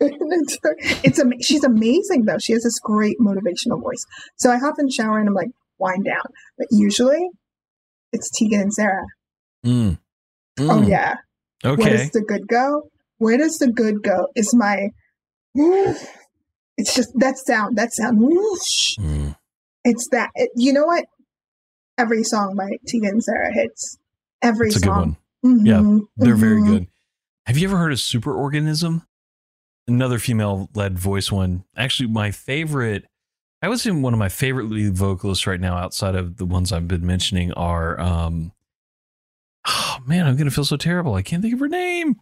[LAUGHS] it's, am- she's amazing though she has this great motivational voice so i hop in the shower and i'm like wind down but usually it's tegan and sarah Mm. oh Mm. yeah where does the good go? Where does the good go? Is my it's just that sound, that sound. whoosh. Mm. It's that. It, you know what? Every song by Tegan and Sarah hits. Every good song. one. Yeah, They're very mhm. good. Have you ever heard of Superorganism? Another female led voice one. Actually, my favorite, I would say one of my favorite lead vocalists right now, outside of the ones I've been mentioning, are, um, oh man, I'm to feel so terrible. I can't think of her name.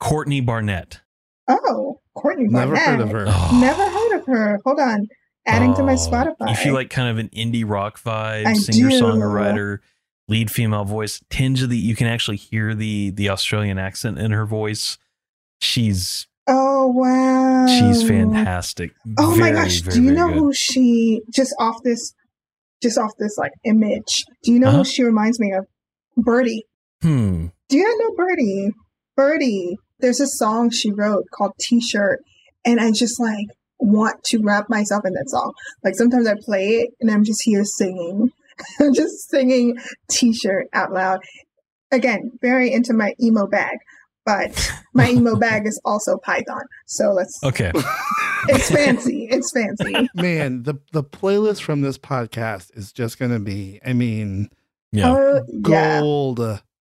Courtney Barnett. Oh, Courtney Barnett. Never heard of her. Oh. Never heard of her. Hold on. Adding to my Oh, Spotify. You feel like kind of an indie rock vibe, I singer do. songwriter, lead female voice. Tinge of the you can actually hear the the Australian accent in her voice. She's oh wow. she's fantastic. Oh my gosh. very, Do you know good. who she just off this just off this like image? Do you know Uh-huh. who she reminds me of? Birdie. Hmm. Do you know Birdie? Birdie. There's a song she wrote called T-shirt, and I just like want to wrap myself in that song. Like sometimes I play it and I'm just here singing. [LAUGHS] I'm just singing T-shirt out loud. Again, very into my emo bag, but my [LAUGHS] emo bag is also Python. So let's. Okay. [LAUGHS] It's fancy. It's fancy. Man, the the playlist from this podcast is just gonna be, I mean, Yeah. Oh gold,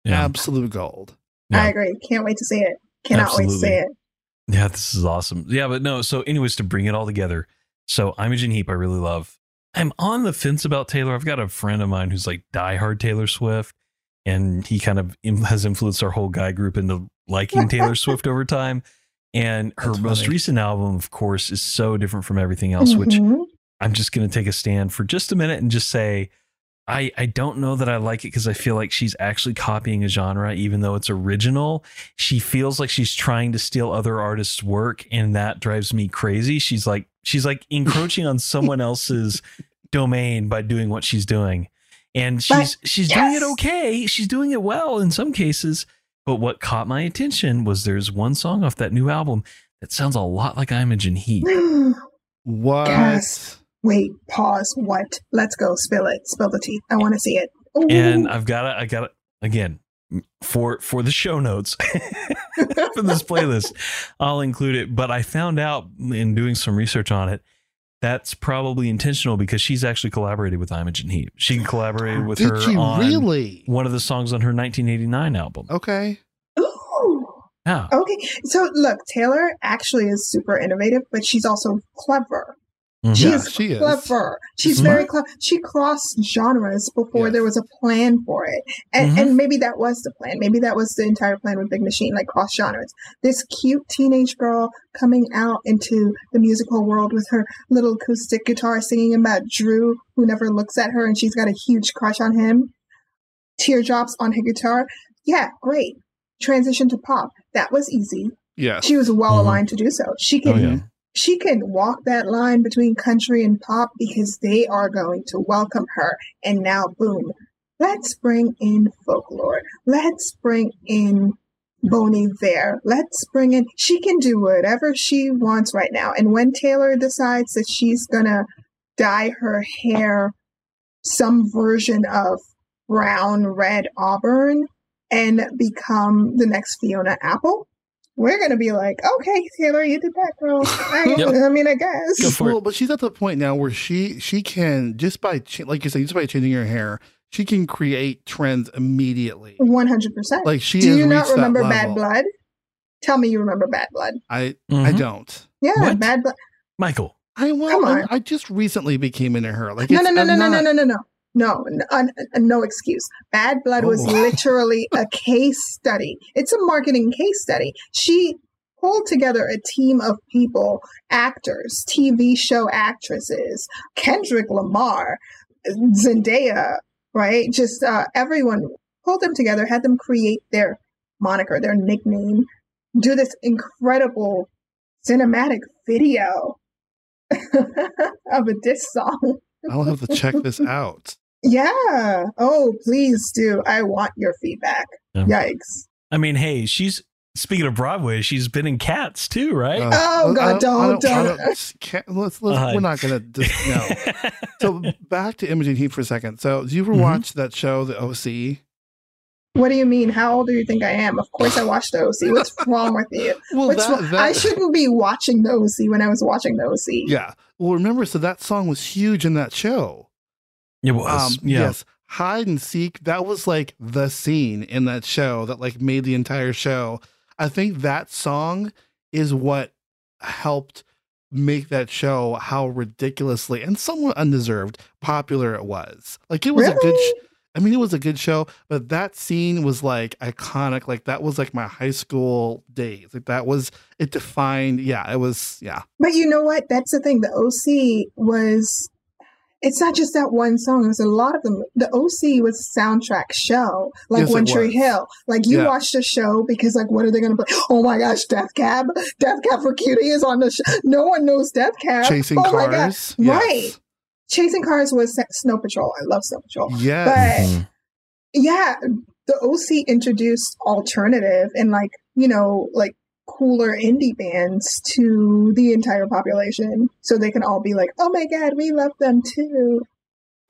Yeah. absolute gold. Yeah. I agree. Can't wait to see it. Cannot wait to Absolutely. see it. Yeah, this is awesome. Yeah, but no, so anyways, to bring it all together. So Imogen Heap, I really love. I'm on the fence about Taylor. I've got a friend of mine who's like diehard Taylor Swift, and he kind of has influenced our whole guy group into liking [LAUGHS] Taylor Swift over time. And her That's most funny. recent album, of course, is so different from everything else, which Mhm. I'm just going to take a stand for just a minute and just say, I, I don't know that I like it because I feel like she's actually copying a genre, even though it's original. She feels like she's trying to steal other artists' work, and that drives me crazy. She's like she's like [LAUGHS] encroaching on someone else's domain by doing what she's doing, and she's she's doing it okay. She's doing it well in some cases. But what caught my attention was there's one song off that new album that sounds a lot like Imogen Heap. [GASPS] What? Yes. Wait, pause. What? Let's go. Spill it. Spill the tea. I want to see it. Ooh. and I've got to, I got to, again, for, for the show notes [LAUGHS] for this playlist, I'll include it. But I found out in doing some research on it, that's probably intentional because she's actually collaborated with Imogen Heap. She collaborated with Did her she on really? one of the songs on her 1989 album. Okay. Ooh. Yeah. Okay. So look, Taylor actually is super innovative, but she's also clever. Mhm. She Yeah, is she is. clever. She's Smart. very clever. She crossed genres before Yes. there was a plan for it. And Mhm. and maybe that was the plan. Maybe that was the entire plan with Big Machine, like cross genres. This cute teenage girl coming out into the musical world with her little acoustic guitar singing about Drew, who never looks at her and she's got a huge crush on him. Teardrops on her guitar. Yeah, great. Transition to pop. That was easy. Yeah. She was well Mhm. aligned to do so. She can Oh, yeah. She can walk that line between country and pop because they are going to welcome her. And now, boom, let's bring in folklore. Let's bring in Bon Iver. Let's bring in, she can do whatever she wants right now. And when Taylor decides that she's going to dye her hair some version of brown, red, auburn and become the next Fiona Apple, we're gonna be like, okay, Taylor, you did that, girl. [LAUGHS] I, Yep. I mean, I guess. Go for it. well, but she's at the point now where she she can just by cha- like you said, just by changing her hair, she can create trends immediately. One hundred percent. Like she Do has you not remember Bad. Blood? Tell me you remember Bad Blood. I I Mhm. don't. Yeah, What? Bad Blood. Michael. I well, Come I, on. I just recently became into her. Like No, it's, no, no, I'm no, no, not- no, no, no, no. N- un- un- no excuse. Bad Blood was Oh. [LAUGHS] literally a case study. It's a marketing case study. She pulled together a team of people, actors, TV show actresses, Kendrick Lamar, Zendaya, right? Just uh, everyone pulled them together, had them create their moniker, their nickname, do this incredible cinematic video [LAUGHS] of a diss song. I'll have to check this out. Yeah. Oh, please do. I want your feedback. Yeah. Yikes. I mean, hey, she's speaking of Broadway, she's been in Cats too, right? Uh, Oh, I- God, I don't, I don't. can't- let's, let's, Uh, we're not gonna [LAUGHS] just no. So back to Imogen Heap for a second. So did you ever Mhm. watch that show, The OC? What do you mean? How old do you think I am? Of course I watched the OC. What's [LAUGHS] wrong with you? Well, that, wrong? that I shouldn't be watching the OC when I was watching the OC. yeah. Well, remember, so that song was huge in that show. It was. Um, yeah. Yes, hide and seek. That was like the scene in that show that like made the entire show. I think that song is what helped make that show how ridiculously and somewhat undeserved popular it was. Like it was a good. Sh- I mean, it was a good show, but that scene was like iconic. Like that was like my high school days. Like that was it defined. Yeah, it was. Yeah, But you know what? That's the thing. The OC was. It's not just that one song. Was a lot of them. The OC was a soundtrack show, like Yes, One Tree. Hill. Like you Yeah. watched the show because, like, what are they going to play? Oh my gosh, Death Cab! Death Cab for Cutie is on the show. No one knows Death Cab. chasing oh cars. Right. Chasing Cars was Snow Patrol. I love Snow Patrol. Yeah, But Mhm. yeah, the OC introduced alternative and like, you know, like cooler indie bands to the entire population so they can all be like, oh my God, we love them too. [LAUGHS]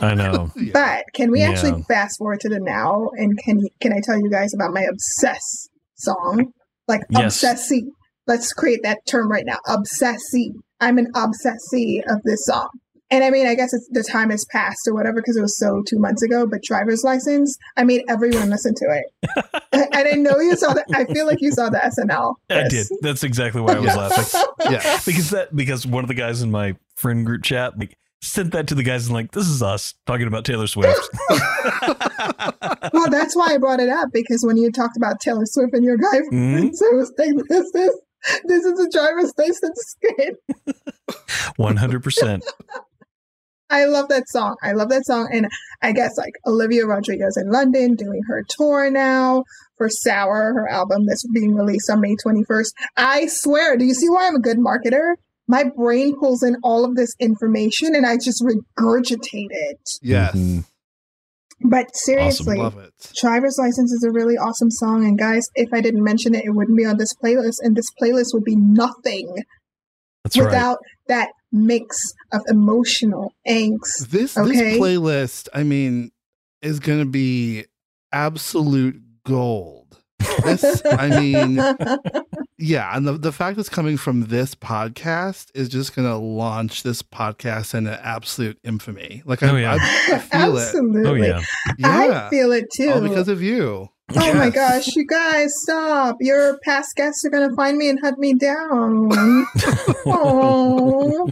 I know. But can we Yeah. actually fast forward to the now and can can I tell you guys about my obsess song? Like Yes. obsessy. Let's create that term right now. Obsessy. I'm an obsessee of this song. And I mean, I guess it's, the time has passed or whatever because it was so two months ago. But driver's license, I made everyone listen to it. [LAUGHS] and I know you saw that. I feel like you saw the SNL. I did. That's exactly why I was laughing. [LAUGHS] Yes. Because that because one of the guys in my friend group chat like sent that to the guys and like, this is us talking about Taylor Swift. [LAUGHS] well, that's why I brought it up because when you talked about Taylor Swift and your guy, Mhm. so I was like, this is this is a driver's license skit. 100%. I love that song. I love that song, and I guess like Olivia Rodrigo's in London doing her tour now for Sour, her album that's being released on May twenty first. I swear, do you see why I'm a good marketer? My brain pulls in all of this information, and I just regurgitate it. Yes. Mhm. But seriously, Love it. Driver's License is a really awesome song. And guys, if I didn't mention it, it wouldn't be on this playlist. And this playlist would be nothing That's right. without that mix of emotional angst. This Okay. this playlist, I mean, is gonna be absolute gold. This, I mean, [LAUGHS] yeah, and the, the fact it's coming from this podcast is just gonna launch this podcast into absolute infamy. Like I, Oh, yeah. I, I feel it. [LAUGHS] Oh, yeah. Yeah. I feel it too. All because of you. [LAUGHS] Oh my gosh, you guys, stop. Your past guests are going to find me and hunt me down. [LAUGHS] oh,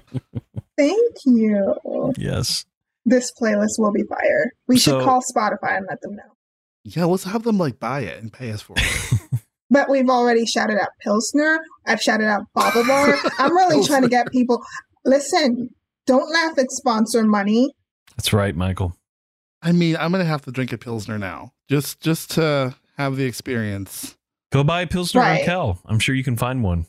thank you. Yes. This playlist will be fire. We should call Spotify and let them know. Yeah, let's have them like buy it and pay us for it. [LAUGHS] But we've already shouted out Pilsner. I've shouted out BaubleBar. I'm really trying to get people. Listen, don't laugh at sponsor money. That's right, Michael. I mean, I'm gonna have to drink a pilsner now, just just to have the experience. Go buy a Pilsner Right. Urquell. I'm sure you can find one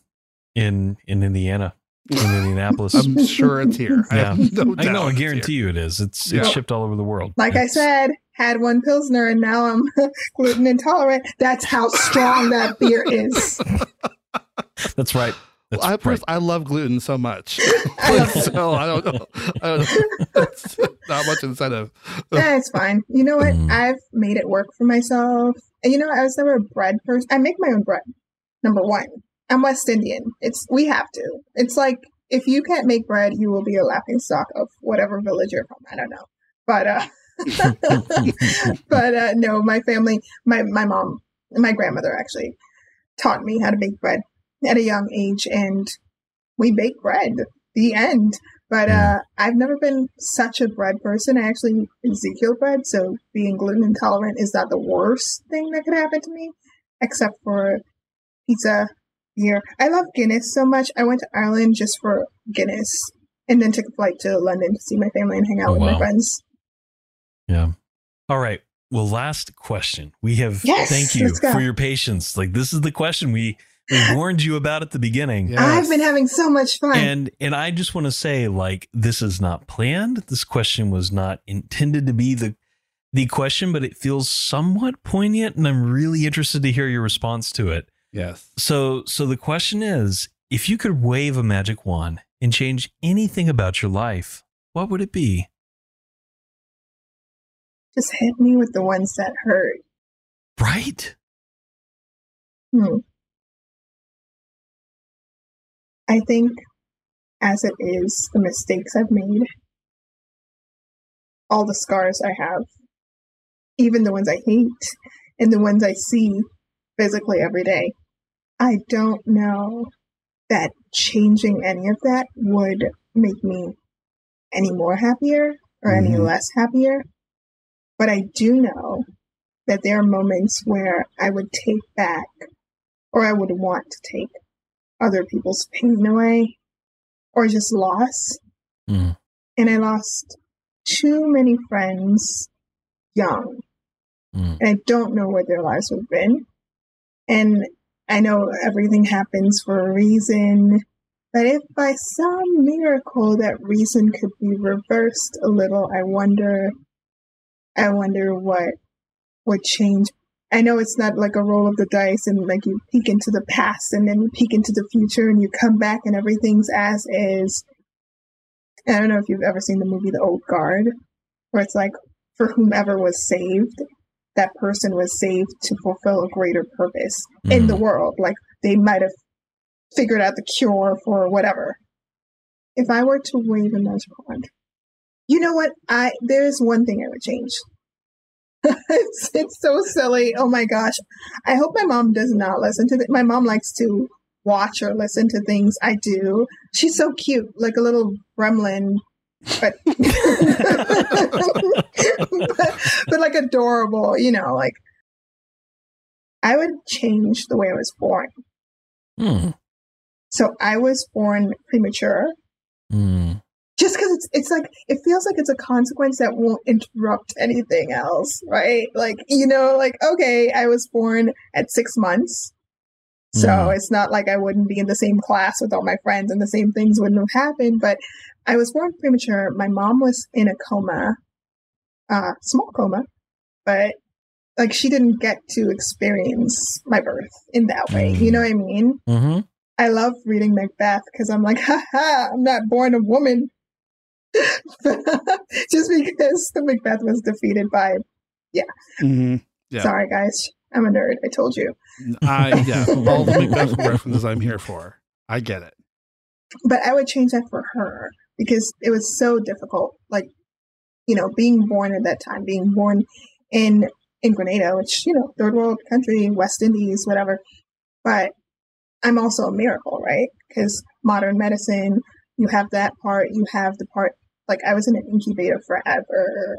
in in Indiana, in [LAUGHS] Indianapolis. I'm sure it's here. I have no I know. I it's guarantee you it is. It's Yeah. it's shipped all over the world. Like I said, had one Pilsner and now I'm [LAUGHS] gluten intolerant. That's how strong that beer is. [LAUGHS] That's right. That's I, right. pers- I love gluten so much. I [LAUGHS] [LAUGHS] so I don't know. I don't know. [LAUGHS] That's not much incentive. That's fine. You know what? Mm. I've made it work for myself. And you know, I was never a bread person. I make my own bread. Number one, I'm West Indian. It's we have to. It's like if you can't make bread, you will be a laughing stock of whatever village you're from. I don't know, but uh, but uh, no, my family, my my mom, my grandmother actually taught me how to bake bread at a young age, and we bake bread. The end. But uh, I've never been such a bread person. I actually eat Ezekiel bread, so being gluten intolerant is not the worst thing that could happen to me, except for pizza, beer. I love Guinness so much. I went to Ireland just for Guinness, and then took a flight to London to see my family and hang out Oh, with my friends. Yeah. All right. Well, last question. We have Yes, thank you for your patience. Like this is the question we we warned you about at the beginning. Yes. I've been having so much fun. And and I just want to say like this is not planned. This question was not intended to be the the question, but it feels somewhat poignant and I'm really interested to hear your response to it. Yes. So so the question is, if you could wave a magic wand and change anything about your life, what would it be? Just hit me with the ones that hurt. Right? Hmm. I think, as it is, the mistakes I've made, all the scars I have, even the ones I hate, and the ones I see physically every day, I don't know that changing any of that would make me any more happier or any Mhm. less happier. But I do know that there are moments where I would take back or I would want to take other people's pain away or just loss. Mm. And I lost too many friends young. Mm. And I don't know where their lives would have been. And I know everything happens for a reason. But if by some miracle that reason could be reversed a little, I wonder I wonder what would change. I know it's not like a roll of the dice and like you peek into the past and then you peek into the future and you come back and everything's as is. I don't know if you've ever seen the movie The Old Guard, where it's like for whomever was saved, that person was saved to fulfill a greater purpose in the Mm. world. Like they might have figured out the cure for whatever. If I were to wave a magic wand, you know what? I there's one thing I would change. [LAUGHS] it's, it's so silly. Oh my gosh! I hope my mom does not listen to this. My mom likes to watch or listen to things I do. She's so cute, like a little gremlin but, but [LAUGHS] but like adorable, you know, like I would change the way I was born. Hmm. So I was born premature Hmm. Just because it's it's like it feels like it's a consequence that won't interrupt anything else, right? Like you know, like okay, I was born at six months, so Mm. it's not like I wouldn't be in the same class with all my friends and the same things wouldn't have happened. But I was born premature. My mom was in a coma, uh, small coma, but like she didn't get to experience my birth in that way. You know what I mean? Mm-hmm. I love reading Macbeth because I'm like, [LAUGHS] haha, I'm not born a woman. [LAUGHS] Just because the Macbeth was defeated by, Mhm. Yeah. sorry guys, I'm a nerd. I told you. I yeah, [LAUGHS] all the Macbeth references I'm here for. I get it. But I would change that for her because it was so difficult. Like, you know, being born at that time, being born in in Grenada, which you know, third world country, West Indies, whatever. But I'm also a miracle, right? Because modern medicine, you have that part, you have the part. Like I was in an incubator forever,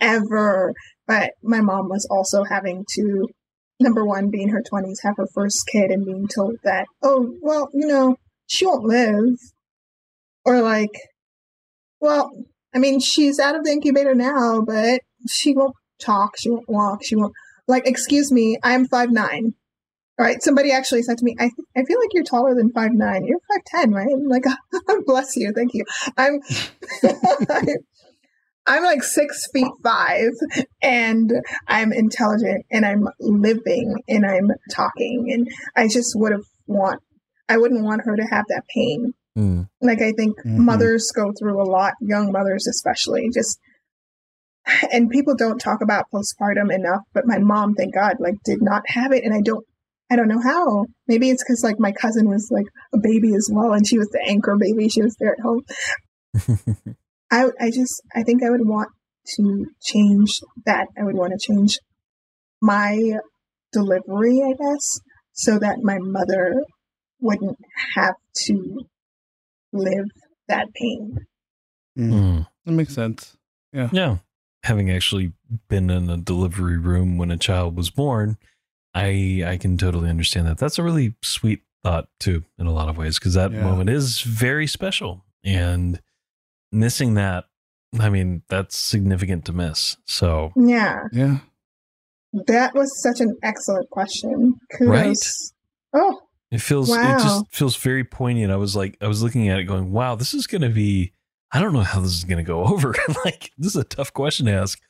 ever. But my mom was also having to, number one, being her twenties, have her first kid, and being told that, oh, well, you know, she won't live, or like, well, I mean, she's out of the incubator now, but she won't talk, she won't walk, she won't. Like, excuse me, I'm five nine. All right, somebody actually said to me, "I I feel like you're taller than five nine. You're five ten, right?" I'm like, [LAUGHS] "Bless you, thank you." [LAUGHS] I'm I'm like six feet five, and I'm intelligent, and I'm living, and I'm talking, and I just would have want I wouldn't want her to have that pain. Hmm. Like I think Mhm. mothers go through a lot, young mothers especially, just and people don't talk about postpartum enough, but my mom, thank God, like did not have it and I don't I don't know how. Maybe it's cuz like my cousin was like a baby as well and she was the anchor baby. She was there at home. [LAUGHS] I I just I think I would want to change that. I would want to change my delivery, I guess, so that my mother wouldn't have to live that pain. Mm. Hmm. That makes sense. Yeah. Yeah. Having actually been in a delivery room when a child was born, I I can totally understand that. That's a really sweet thought too, in a lot of ways, because that Yeah. moment is very special. And missing that, I mean, that's significant to miss. So Yeah, Yeah. that was such an excellent question. Kudos. Oh, it feels it just feels very poignant. I was like, I was looking at it going, wow, this is gonna be I don't know how this is gonna go [LAUGHS] over. like, this is a tough question to ask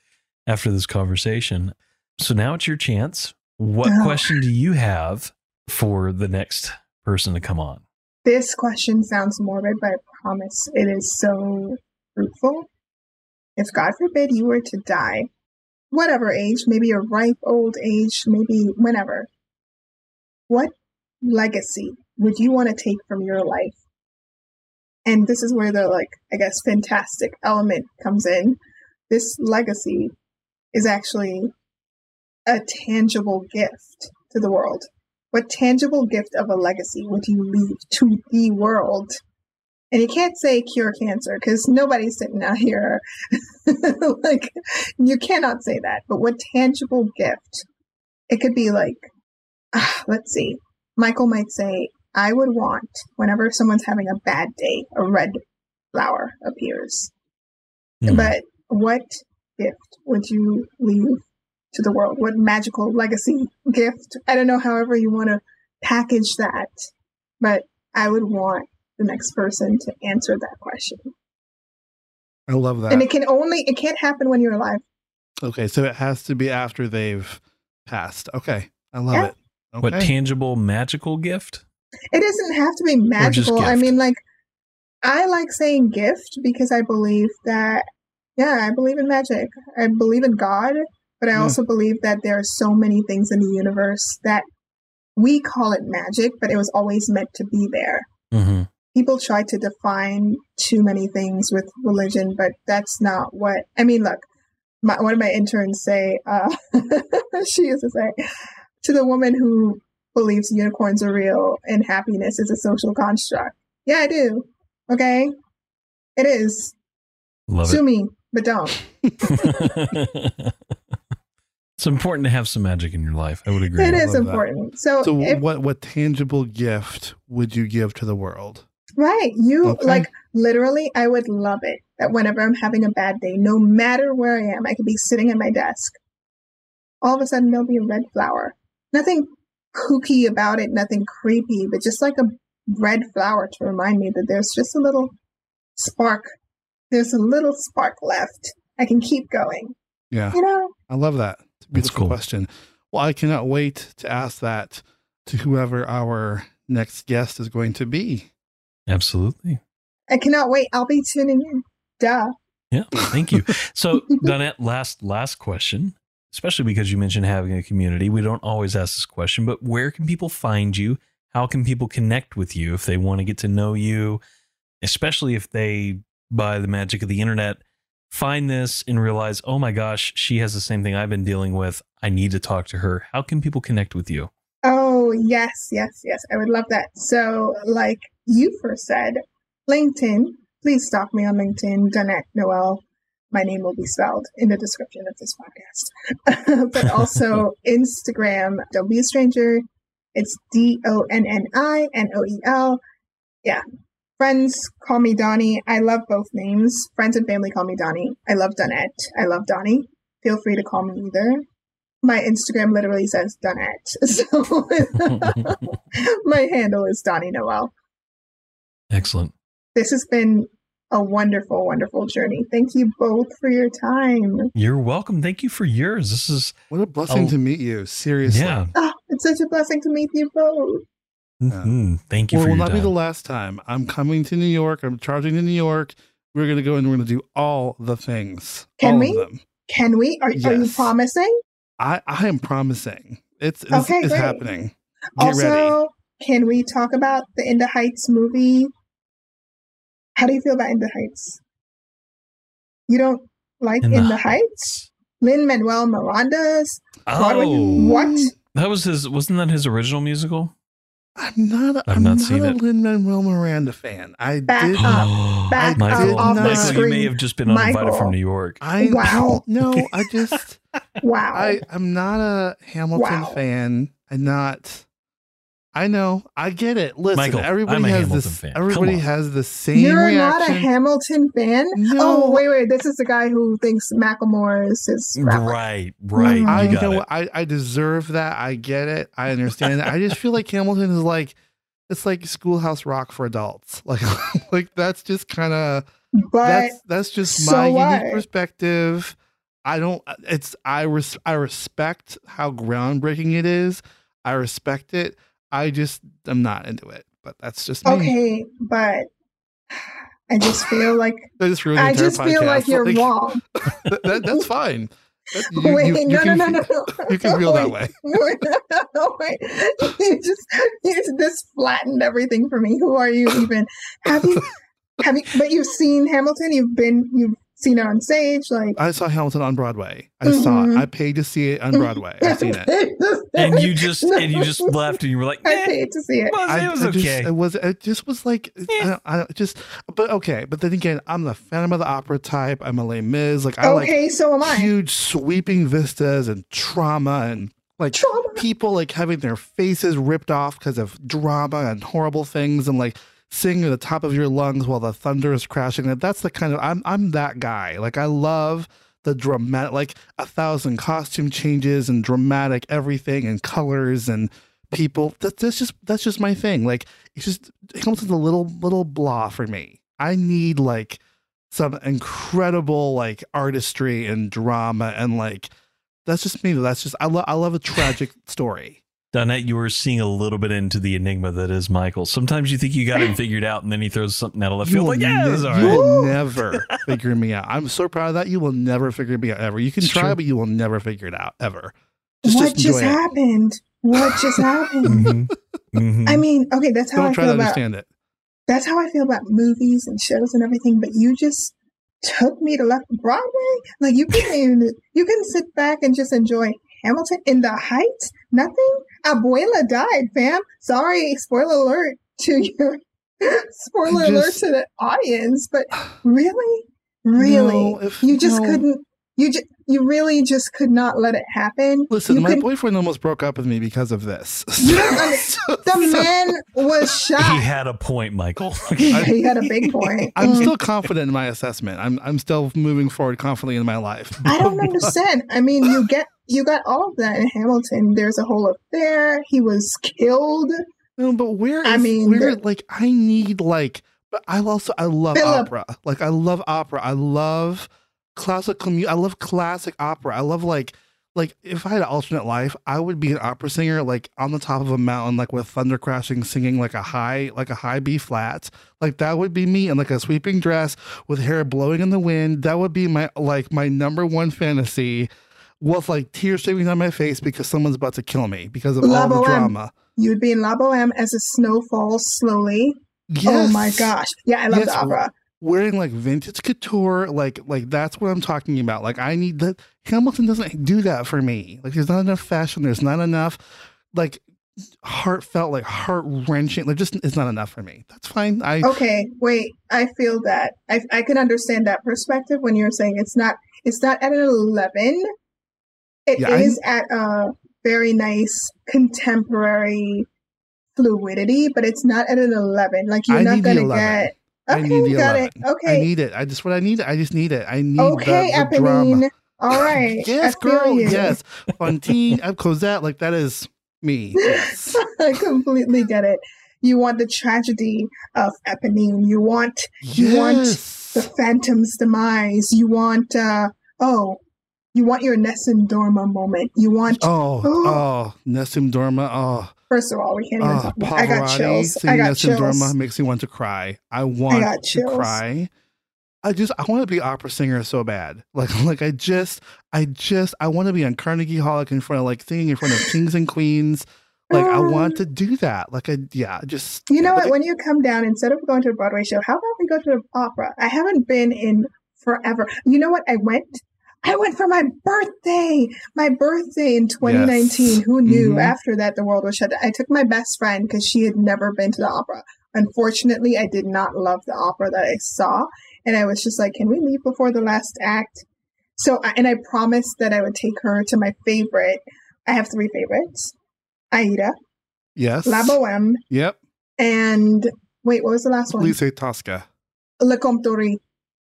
after this conversation. So now it's your chance. What Oh. question do you have for the next person to come on? this question sounds morbid, but I promise it is so fruitful. If God forbid you were to die, whatever age, maybe a ripe old age, maybe whenever, what legacy would you want to take from your life? And this is where the, like, I guess, fantastic element comes in. This legacy is actually a tangible gift to the world. What tangible gift of a legacy would you leave to the world? And you can't say cure cancer because nobody's sitting out here. [LAUGHS] like, you cannot say that. But what tangible gift? It could be like, ah, let's see. Michael might say, I would want, whenever someone's having a bad day, a red flower appears. Hmm. But what gift would you leave to the world? What magical legacy gift? I don't know, however you want to package that, but I would want the next person to answer that question. I love that. And it can only, it can't happen when you're alive. okay, so it has to be after they've passed. Okay. I love Yeah. it. Okay. What tangible magical gift? It doesn't have to be magical. I mean, like, I like saying gift because I believe that, yeah, I believe in magic. I believe in God, but I Yeah. also believe that there are so many things in the universe that we call it magic, but it was always meant to be there. Mm-hmm. People try to define too many things with religion, but that's not what I mean. Look, my, one of my interns say, uh, [LAUGHS] she used to say to the woman who believes unicorns are real and happiness is a social construct. Yeah, I do. Okay. It is. Love Sue me, but don't. [LAUGHS] [LAUGHS] it. it's important to have some magic in your life. I would agree. It I is love that. important. So, So, if, what what tangible gift would you give to the world? right, you Okay. like literally, I would love it that whenever I'm having a bad day, no matter where I am, I could be sitting at my desk. All of a sudden, there'll be a red flower. Nothing kooky about it, nothing creepy, but just like a red flower to remind me that there's just a little spark. There's a little spark left. I can keep going. Yeah, You know, I love that. It's a That's beautiful cool. question. Well, I cannot wait to ask that to whoever our next guest is going to be. Absolutely. I cannot wait. I'll be tuning in. Duh. Yeah. Thank you. So, [LAUGHS] Donnette, last last question, especially because you mentioned having a community. We don't always ask this question, but where can people find you? How can people connect with you if they want to get to know you, especially if they, by the magic of the internet, find this and realize, oh my gosh, she has the same thing I've been dealing with. I need to talk to her. How can people connect with you? Oh, yes, yes, yes. I would love that. So, like you first said, LinkedIn. Please stalk me on LinkedIn, Donnette Noel. My name will be spelled in the description of this podcast. [LAUGHS] but also [LAUGHS] Instagram. Don't be a stranger. It's D O N N I N O E L. Yeah. Friends call me Donnie. I love both names. Friends and family call me Donnie. I love Donnette. I love Donnie. Feel free to call me either. My Instagram literally says Donnette. [LAUGHS] So my handle is Donnie Noel. Excellent. This has been a wonderful, wonderful journey. Thank you both for your time. You're welcome. Thank you for yours. This is, What a blessing Oh. to meet you. Seriously. yeah. Oh, it's such a blessing to meet you both. Mhm. Thank you Well, for will your not be the last time. I'm coming to New York. I'm charging to New York. We're going to go and we're going to do all the things. Can all we? Of them. Can we? Are, are you promising? I, I am promising. It's, it's, Okay, it's happening. Get also, ready. can we talk about the In the Heights movie? How do you feel about In the Heights? You don't like In In, the the, Heights? Lin Manuel Miranda's Broadway. Oh, What? that was his. Wasn't that his original musical? I'm not. A, I've I'm not not, seen a it. Lin Manuel Miranda fan. I Back did. up. [GASPS] Back Michael, up off the Michael, you may have just been uninvited Michael. from New York. I Wow. No, I just. [LAUGHS] Wow. I I'm not a Hamilton Wow. fan. I'm not. I know. I get it. Listen, Michael, everybody I'm a has Hamilton this. fan. Everybody has the same You're reaction. not a Hamilton fan? No. Oh, wait, wait. This is the guy who thinks Macklemore is his rapper. Right, right. Mm. I you you know it. what? I, I deserve that. I get it. I understand. I just feel like Hamilton is like it's like Schoolhouse Rock for adults. [LAUGHS] Like like that's just kind of But that's that's just so my what? unique perspective. I don't. It's I res, I respect how groundbreaking it is. I respect it. I just am not into it. But that's just me. okay, but I just feel like [LAUGHS] I just I just feel podcast. like you're wrong. [LAUGHS] that- that- that's fine. That- [LAUGHS] you- wait, you- you no, can no, no, no, no. You can feel that Wait, way. Wait, wait. You just you just flattened everything for me. Who are you even? Have you have you but you've seen Hamilton, you've been you've seen it on stage, like I saw Hamilton on Broadway. I saw it. Mhm. I paid to see it on Broadway. I've seen it. [LAUGHS] and you just and you just left and you were like, I eh, paid to see it. well, I, it was I okay. Just, it was. It just was like. I, Eh. don't, I just. But okay. But then again, I'm the Phantom of the Opera type. I'm a Les Mis. Like I okay, so am I. huge sweeping vistas and trauma and like Trauma. people like having their faces ripped off because of drama and horrible things and like singing at the top of your lungs while the thunder is crashing. That's the kind of I'm I'm that guy. Like I love the dramatic like a thousand costume changes and dramatic everything and colors and people. That, that's just that's just my thing. Like it's just it comes with a little little blah for me. I need like some incredible like artistry and drama and like that's just me. That's just I love I love a tragic story. Donnette, you were seeing a little bit into the enigma that is Michael. Sometimes you think you got him [LAUGHS] figured out, and then he throws something out of left You field. will, Like, yeah, ne- it you will never [LAUGHS] figure me out. I'm so proud of that. You will never figure me out ever. You can It's try, true. but you will never figure it out ever. what just enjoy it. happened? What just [LAUGHS] happened? Mhm. Mhm. I mean, okay, that's how Don't I try feel to about understand it. that's how I feel about movies and shows and everything. But you just took me to left Broadway. Like you can you can sit back and just enjoy Hamilton in the Heights. Nothing. Abuela died, fam. Sorry, spoiler alert to [LAUGHS] your Spoiler I alert to the audience, but [SIGHS] really, really, No, if- you just no. couldn't. You just, you really just could not let it happen. Listen, you my could- boyfriend almost broke up with me because of this. You don't [LAUGHS] under- So- the man was shot. He had a point, Michael. [LAUGHS] he had a big point. I'm Mm. still confident in my assessment. I'm I'm still moving forward confidently in my life. I don't understand. I mean, you get you got all of that in Hamilton. There's a whole affair. He was killed. No, but where I mean, where the- like I need like but I also I love Philip. opera. Like I love opera. I love classical music. I love classic opera. I love like like if I had an alternate life, I would be an opera singer like on the top of a mountain like with thunder crashing singing like a high like a high B flat. Like that would be me in like a sweeping dress with hair blowing in the wind. That would be my like my number one fantasy with like tears streaming down my face because someone's about to kill me because of La all the Boheme. drama. You'd be in La Boheme as the snow falls slowly. Oh my gosh! Yeah, I love Yes, the opera. Wearing like vintage couture like like that's what i'm talking about like i need that hamilton doesn't do that for me like there's not enough fashion there's not enough like heartfelt like heart wrenching like just it's not enough for me that's fine i Okay, wait. I feel that I I can understand that perspective when you're saying it's not it's not at an eleven. It is Yeah, I- at a very nice contemporary fluidity, but it's not at an eleven. Like you're I not gonna 11. Get. I need the got 11. it. Okay. I need it i just what i need i just need it i need okay, the, the drama All right. yes girl you. yes Fantine uh, cosette like that is me yes [LAUGHS] I completely get it. You want the tragedy of Eponine. You want You want the Phantom's demise. You want, uh, oh, you want your Nessun Dorma moment. You want, oh [GASPS] oh nessun dorma oh first of all, we can't even Oh, talk about I got chills. I got chills. Dorma makes me want to cry. I want got to cry. I just I want to be an opera singer so bad. [LAUGHS] Like like I just I just I want to be on Carnegie Hall like in front of like singing in front of kings and queens. Like I want um. to do that. Like I yeah, just You know what? When you come down, instead of going to a Broadway show, how about we go to the opera? I haven't been in forever. You know what? I went. I went for my birthday. My birthday in 2019. Yes. Who knew? Mhm. After that, the world was shut down. I took my best friend because she had never been to the opera. Unfortunately, I did not love the opera that I saw, and I was just like, "Can we leave before the last act?" So, and I promised that I would take her to my favorite. I have three favorites: Aida, yes. La Boheme, Yep. and wait, what was the last one? Lise Tosca. Le Comte Ory.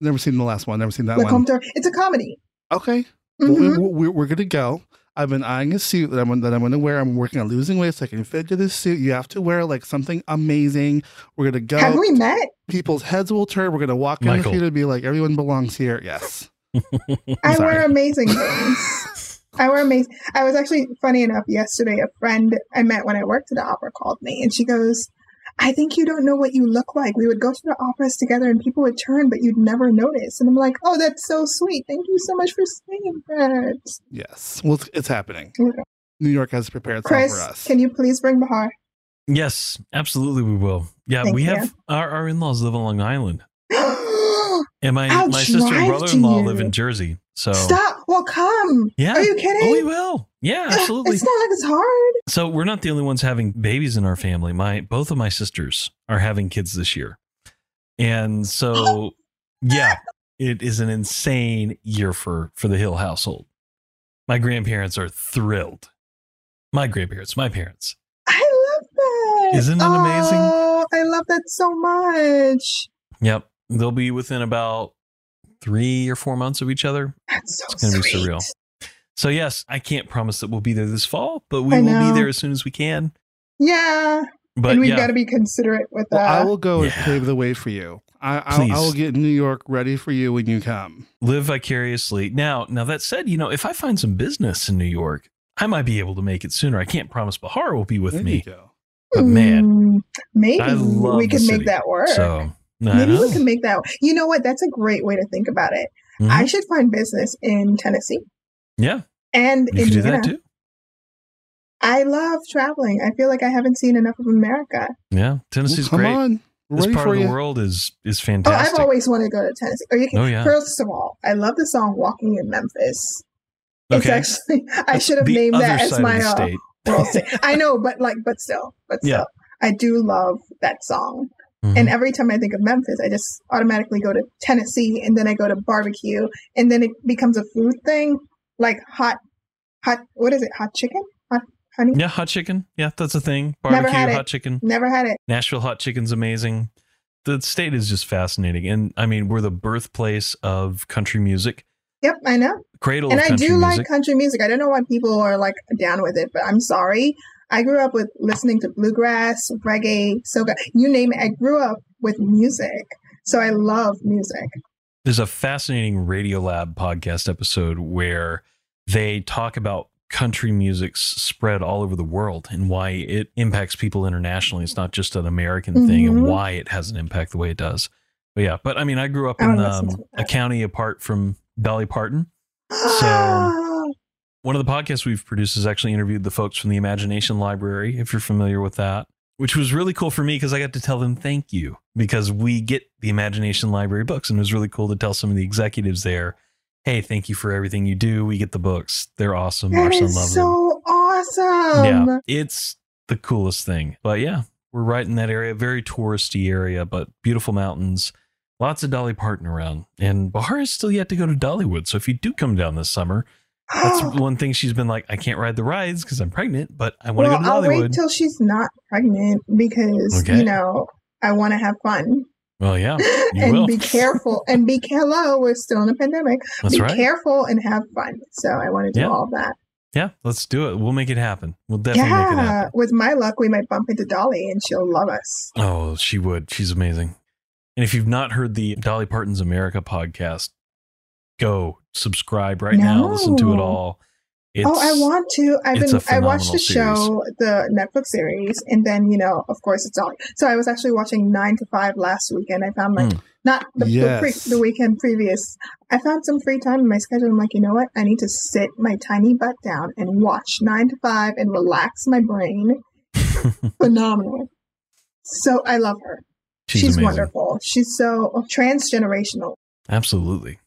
Never seen the last one. Never seen that Le one. Comptoir. It's a comedy. Okay. Well, Mhm. we, we, we're gonna go. I've been eyeing a suit that I'm that I'm gonna wear. I'm working on losing weight so I can fit into this suit. You have to wear like something amazing. We're gonna go. Have we met? People's heads will turn. We're gonna walk down the Michael. and be like, everyone belongs here. Yes. [LAUGHS] [LAUGHS] I wear amazing things. I wear amazing. I was actually funny enough yesterday. A friend I met when I worked at the opera called me, and she goes, "I think you don't know what you look like. We would go to the operas together, and people would turn, but you'd never notice." And I'm like, "Oh, that's so sweet. Thank you so much for saying that." Yes. Well, it's, it's happening. Okay. New York has prepared Chris, for us. can you please bring Bahar? yes, absolutely, we will. Yeah, Thank we you. have our, our in laws live on Long Island, [GASPS] [GASPS] and my I'll my sister and brother in law live in Jersey. So Stop! Well, come. yeah, Are you kidding? oh, we will. Yeah, [LAUGHS] absolutely. It's not like it's hard. So we're not the only ones having babies in our family. My both of my sisters are having kids this year. And so [GASPS] yeah, it is an insane year for for the Hill household. My grandparents are thrilled. My grandparents, my parents. I love that. Isn't it amazing? Oh, I love that so much. Yep. They'll be within about 3 or 4 months of each other. That's so It's gonna be surreal. So yes, I can't promise that we'll be there this fall, but we will be there as soon as we can. Yeah, But and we've yeah, got to be considerate with Well, I will go and pave the way for you. I, I'll, I, will get New York ready for you when you come. live vicariously. Now, now that said, you know, if I find some business in New York, I might be able to make it sooner. I can't promise Bahar will be with There me, you go. but man, Hmm, maybe I love we can make that work. so I maybe know. we can make that. You know what? That's a great way to think about it. Mhm. I should find business in Tennessee yeah, and you can do that too. I love traveling. I feel like I haven't seen enough of America. Yeah, Well, Tennessee's come great. on. This part of the you. world is is Oh, fantastic. I've always wanted to go to Tennessee. Or you can, Oh, yeah. First of all, I love the song "Walking in Memphis." It's okay, actually [LAUGHS] I should have named that as my of uh, state. world sing. [LAUGHS] I know, but like, but still, but still, Yeah. I do love that song. Mhm. And every time I think of Memphis, I just automatically go to Tennessee and then I go to barbecue and then it becomes a food thing like hot, hot, what is it? Hot chicken? Hot honey? yeah, hot chicken. Yeah, that's a thing. Barbecue had it. hot chicken. Never had it. Nashville hot chicken's amazing. The state is just fascinating, and I mean, we're the birthplace of country music, Yep, I know. cradle and I do music. like country music. I don't know why people are like down with it, but I'm sorry. I grew up with listening to bluegrass, reggae, soca, you name it. I grew up with music. So I love music. There's a fascinating Radiolab podcast episode where they talk about country music's spread all over the world and why it impacts people internationally. It's not just an American thing and Mhm. why it has an impact the way it does. But yeah, but I mean, I grew up in um, a county apart from Dolly Parton. So [GASPS] [LAUGHS] One of the podcasts we've produced has actually interviewed the folks from the Imagination Library, if you're familiar with that, which was really cool for me because I got to tell them thank you because we get the Imagination Library books. And it was really cool to tell some of the executives there, hey, thank you for everything you do. We get the books. They're awesome. Our that son is loves them. so awesome. yeah, it's the coolest thing. But yeah, we're right in that area, very touristy area, but beautiful mountains. Lots of Dolly Parton around. And Bahar is still yet to go to Dollywood. So if you do come down this summer, that's [GASPS] one thing she's been like, I can't ride the rides because I'm pregnant, but I want to well, go to I'll wait till she's not pregnant because, Okay. you know, I want to have fun. well, yeah, [LAUGHS] you and will. be careful and be hello we're still in a pandemic That's be right. careful and have fun so i want to do Yeah. all that Yeah, let's do it. We'll make it happen. We'll definitely make it yeah happen. with my luck we might bump into dolly and she'll love us Oh, she would. She's amazing. And if you've not heard the Dolly Parton's America podcast, go subscribe right now. Listen to it all. It's, oh i want to i've it's been a i watched the phenomenal show the netflix series and then you know of course it's dolly so i was actually watching nine to five last weekend i found like Hmm. not the, the, pre- the weekend previous i found some free time in my schedule i'm like you know what i need to sit my tiny butt down and watch nine to five and relax my brain [LAUGHS] phenomenal. So I love her. She's, She's, wonderful. She's so transgenerational. Absolutely.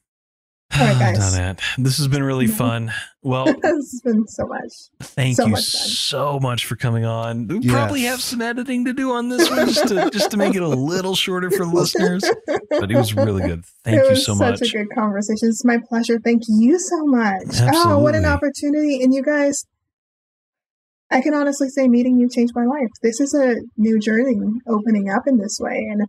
All right, guys. Donnette, this has been really [LAUGHS] fun. Well, [LAUGHS] it's been so much. thank So you much so much for coming on. We probably have some editing to do on this one just to just to make it a little shorter for listeners. [LAUGHS] But it was really good. Thank it you was so such a good conversation. It's my pleasure. Thank you so much. Oh, what an opportunity. And you guys, I can honestly say meeting you changed my life. This is a new journey opening up in this way. And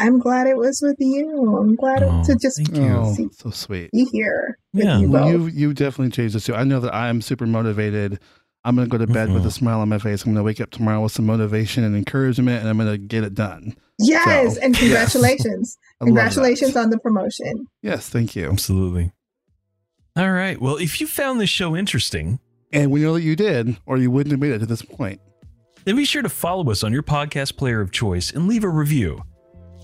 I'm glad it was with you. I'm glad Oh, to just thank you. See so sweet. be here with Yeah. you Well, both. you you definitely changed this too. I know that I'm super motivated. I'm gonna go to bed with Mhm. a smile on my face. I'm gonna wake up tomorrow with some motivation and encouragement, and I'm gonna get it done. Yes, So, and [LAUGHS] congratulations. [LAUGHS] I love that. congratulations on the promotion. Yes, thank you. Absolutely. All right. Well, if you found this show interesting, And we know that you did, or you wouldn't have made it to this point. then be sure to follow us on your podcast player of choice and leave a review.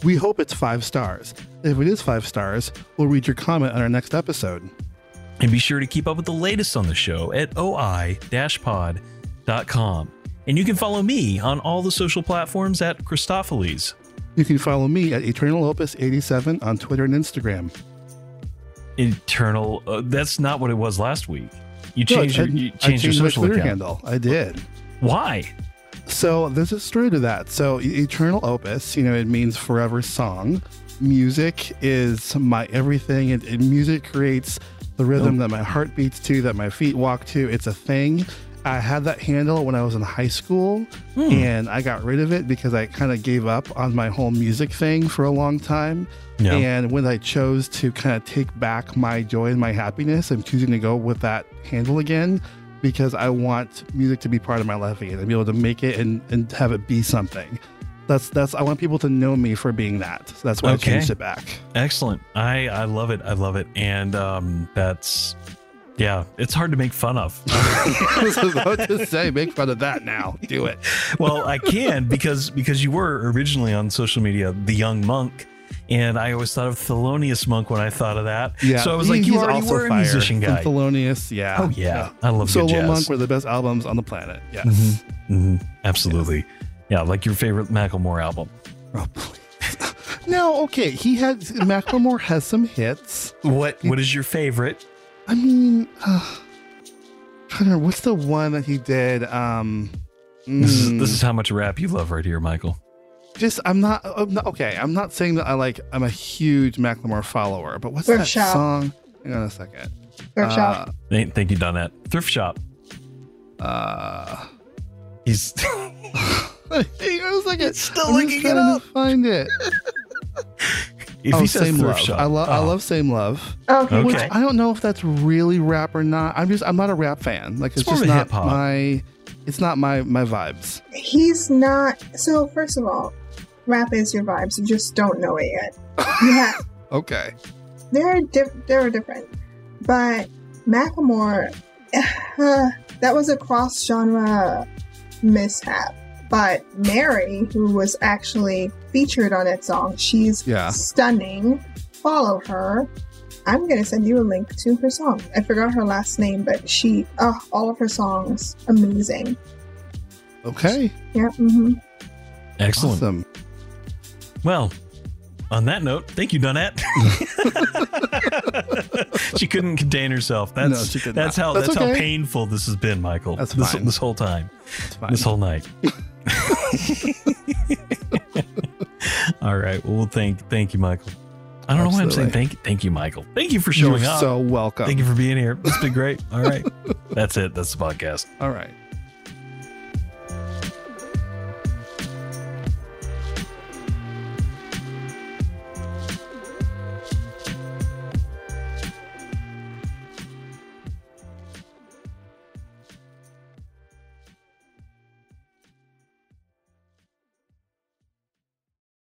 We hope it's five stars. If it is five stars, we'll read your comment on our next episode. And be sure to keep up with the latest on the show at oi-pod.com. And you can follow me on all the social platforms at Christopheles. You can follow me at Eternal Opus 87 on Twitter and Instagram. Eternal. Uh, that's not what it was last week. You No, changed I- your, you I changed your changed my social Twitter account. handle. I did. Why? So there's a story to that. So Eternal Opus, you know, it means forever song. Music is my everything. And, and music creates the rhythm that my heart beats to, that my feet walk to. It's a thing. I had that handle when I was in high school, Hmm. and I got rid of it because I kind of gave up on my whole music thing for a long time. Yeah. And when I chose to kind of take back my joy and my happiness, I'm choosing to go with that handle again because I want music to be part of my life again and be able to make it and, and have it be something. That's that's I want people to know me for being that. So that's why Okay. I changed it back. Excellent. I I love it. I love it. And um that's yeah, it's hard to make fun of. [LAUGHS] I was about to say, make fun of that now. Do it. well, I can because because you were originally on social media the young monk. And I always thought of Thelonious Monk when I thought of that. Yeah. So I was he- like, you already also were a fire. musician guy. And Thelonious, yeah. Oh yeah, I love Solo good jazz. Monk were the best albums on the planet. Yes. Mhm. Mhm. Absolutely. Yeah, like your favorite Macklemore album. Oh, [LAUGHS] no, okay. He had Macklemore has some hits. What What is your favorite? I mean, uh, trying to remember, what's the one that he did? Um, This is mm, this is how much rap you love right here, Michael. Just I'm not, I'm not okay. I'm not saying that I like. I'm a huge Macklemore follower, but what's Thrift that shop. song? Hang on a second. Thrift shop. Thank, thank you, Donnette. Thrift shop. Uh, uh, He's hang on a second. still I'm looking just it trying up. to find it. if oh, he says same thrift love. shop, I love. I oh, love same love. Okay. Okay. Which I don't know if that's really rap or not. I'm just. I'm not a rap fan. Like it's, It's just not hip-hop. my. It's not my my vibes. He's not. So first of all, rap is your vibes. You just don't know it yet. Yeah, [LAUGHS] Okay. they're diff- they're different. But Macklemore, [SIGHS] that was a cross genre mishap. But Mary, who was actually featured on that song, she's Yeah. stunning. Follow her. I'm gonna send you a link to her song. I forgot her last name, but she, oh, all of her songs, amazing. Okay. Yeah. hmm excellent. Awesome. Well, on that note, thank you, Donnette. [LAUGHS] she couldn't contain herself. That's No, that's not. how That's that's, how painful this has been, Michael. That's this, fine. this whole time, this whole night. [LAUGHS] All right. Well, thank thank you, Michael. I don't know why I'm saying thank you, thank you, Michael. Thank you for showing You're up. so welcome. Thank you for being here. It's been great. All right. [LAUGHS] That's it. That's the podcast. All right.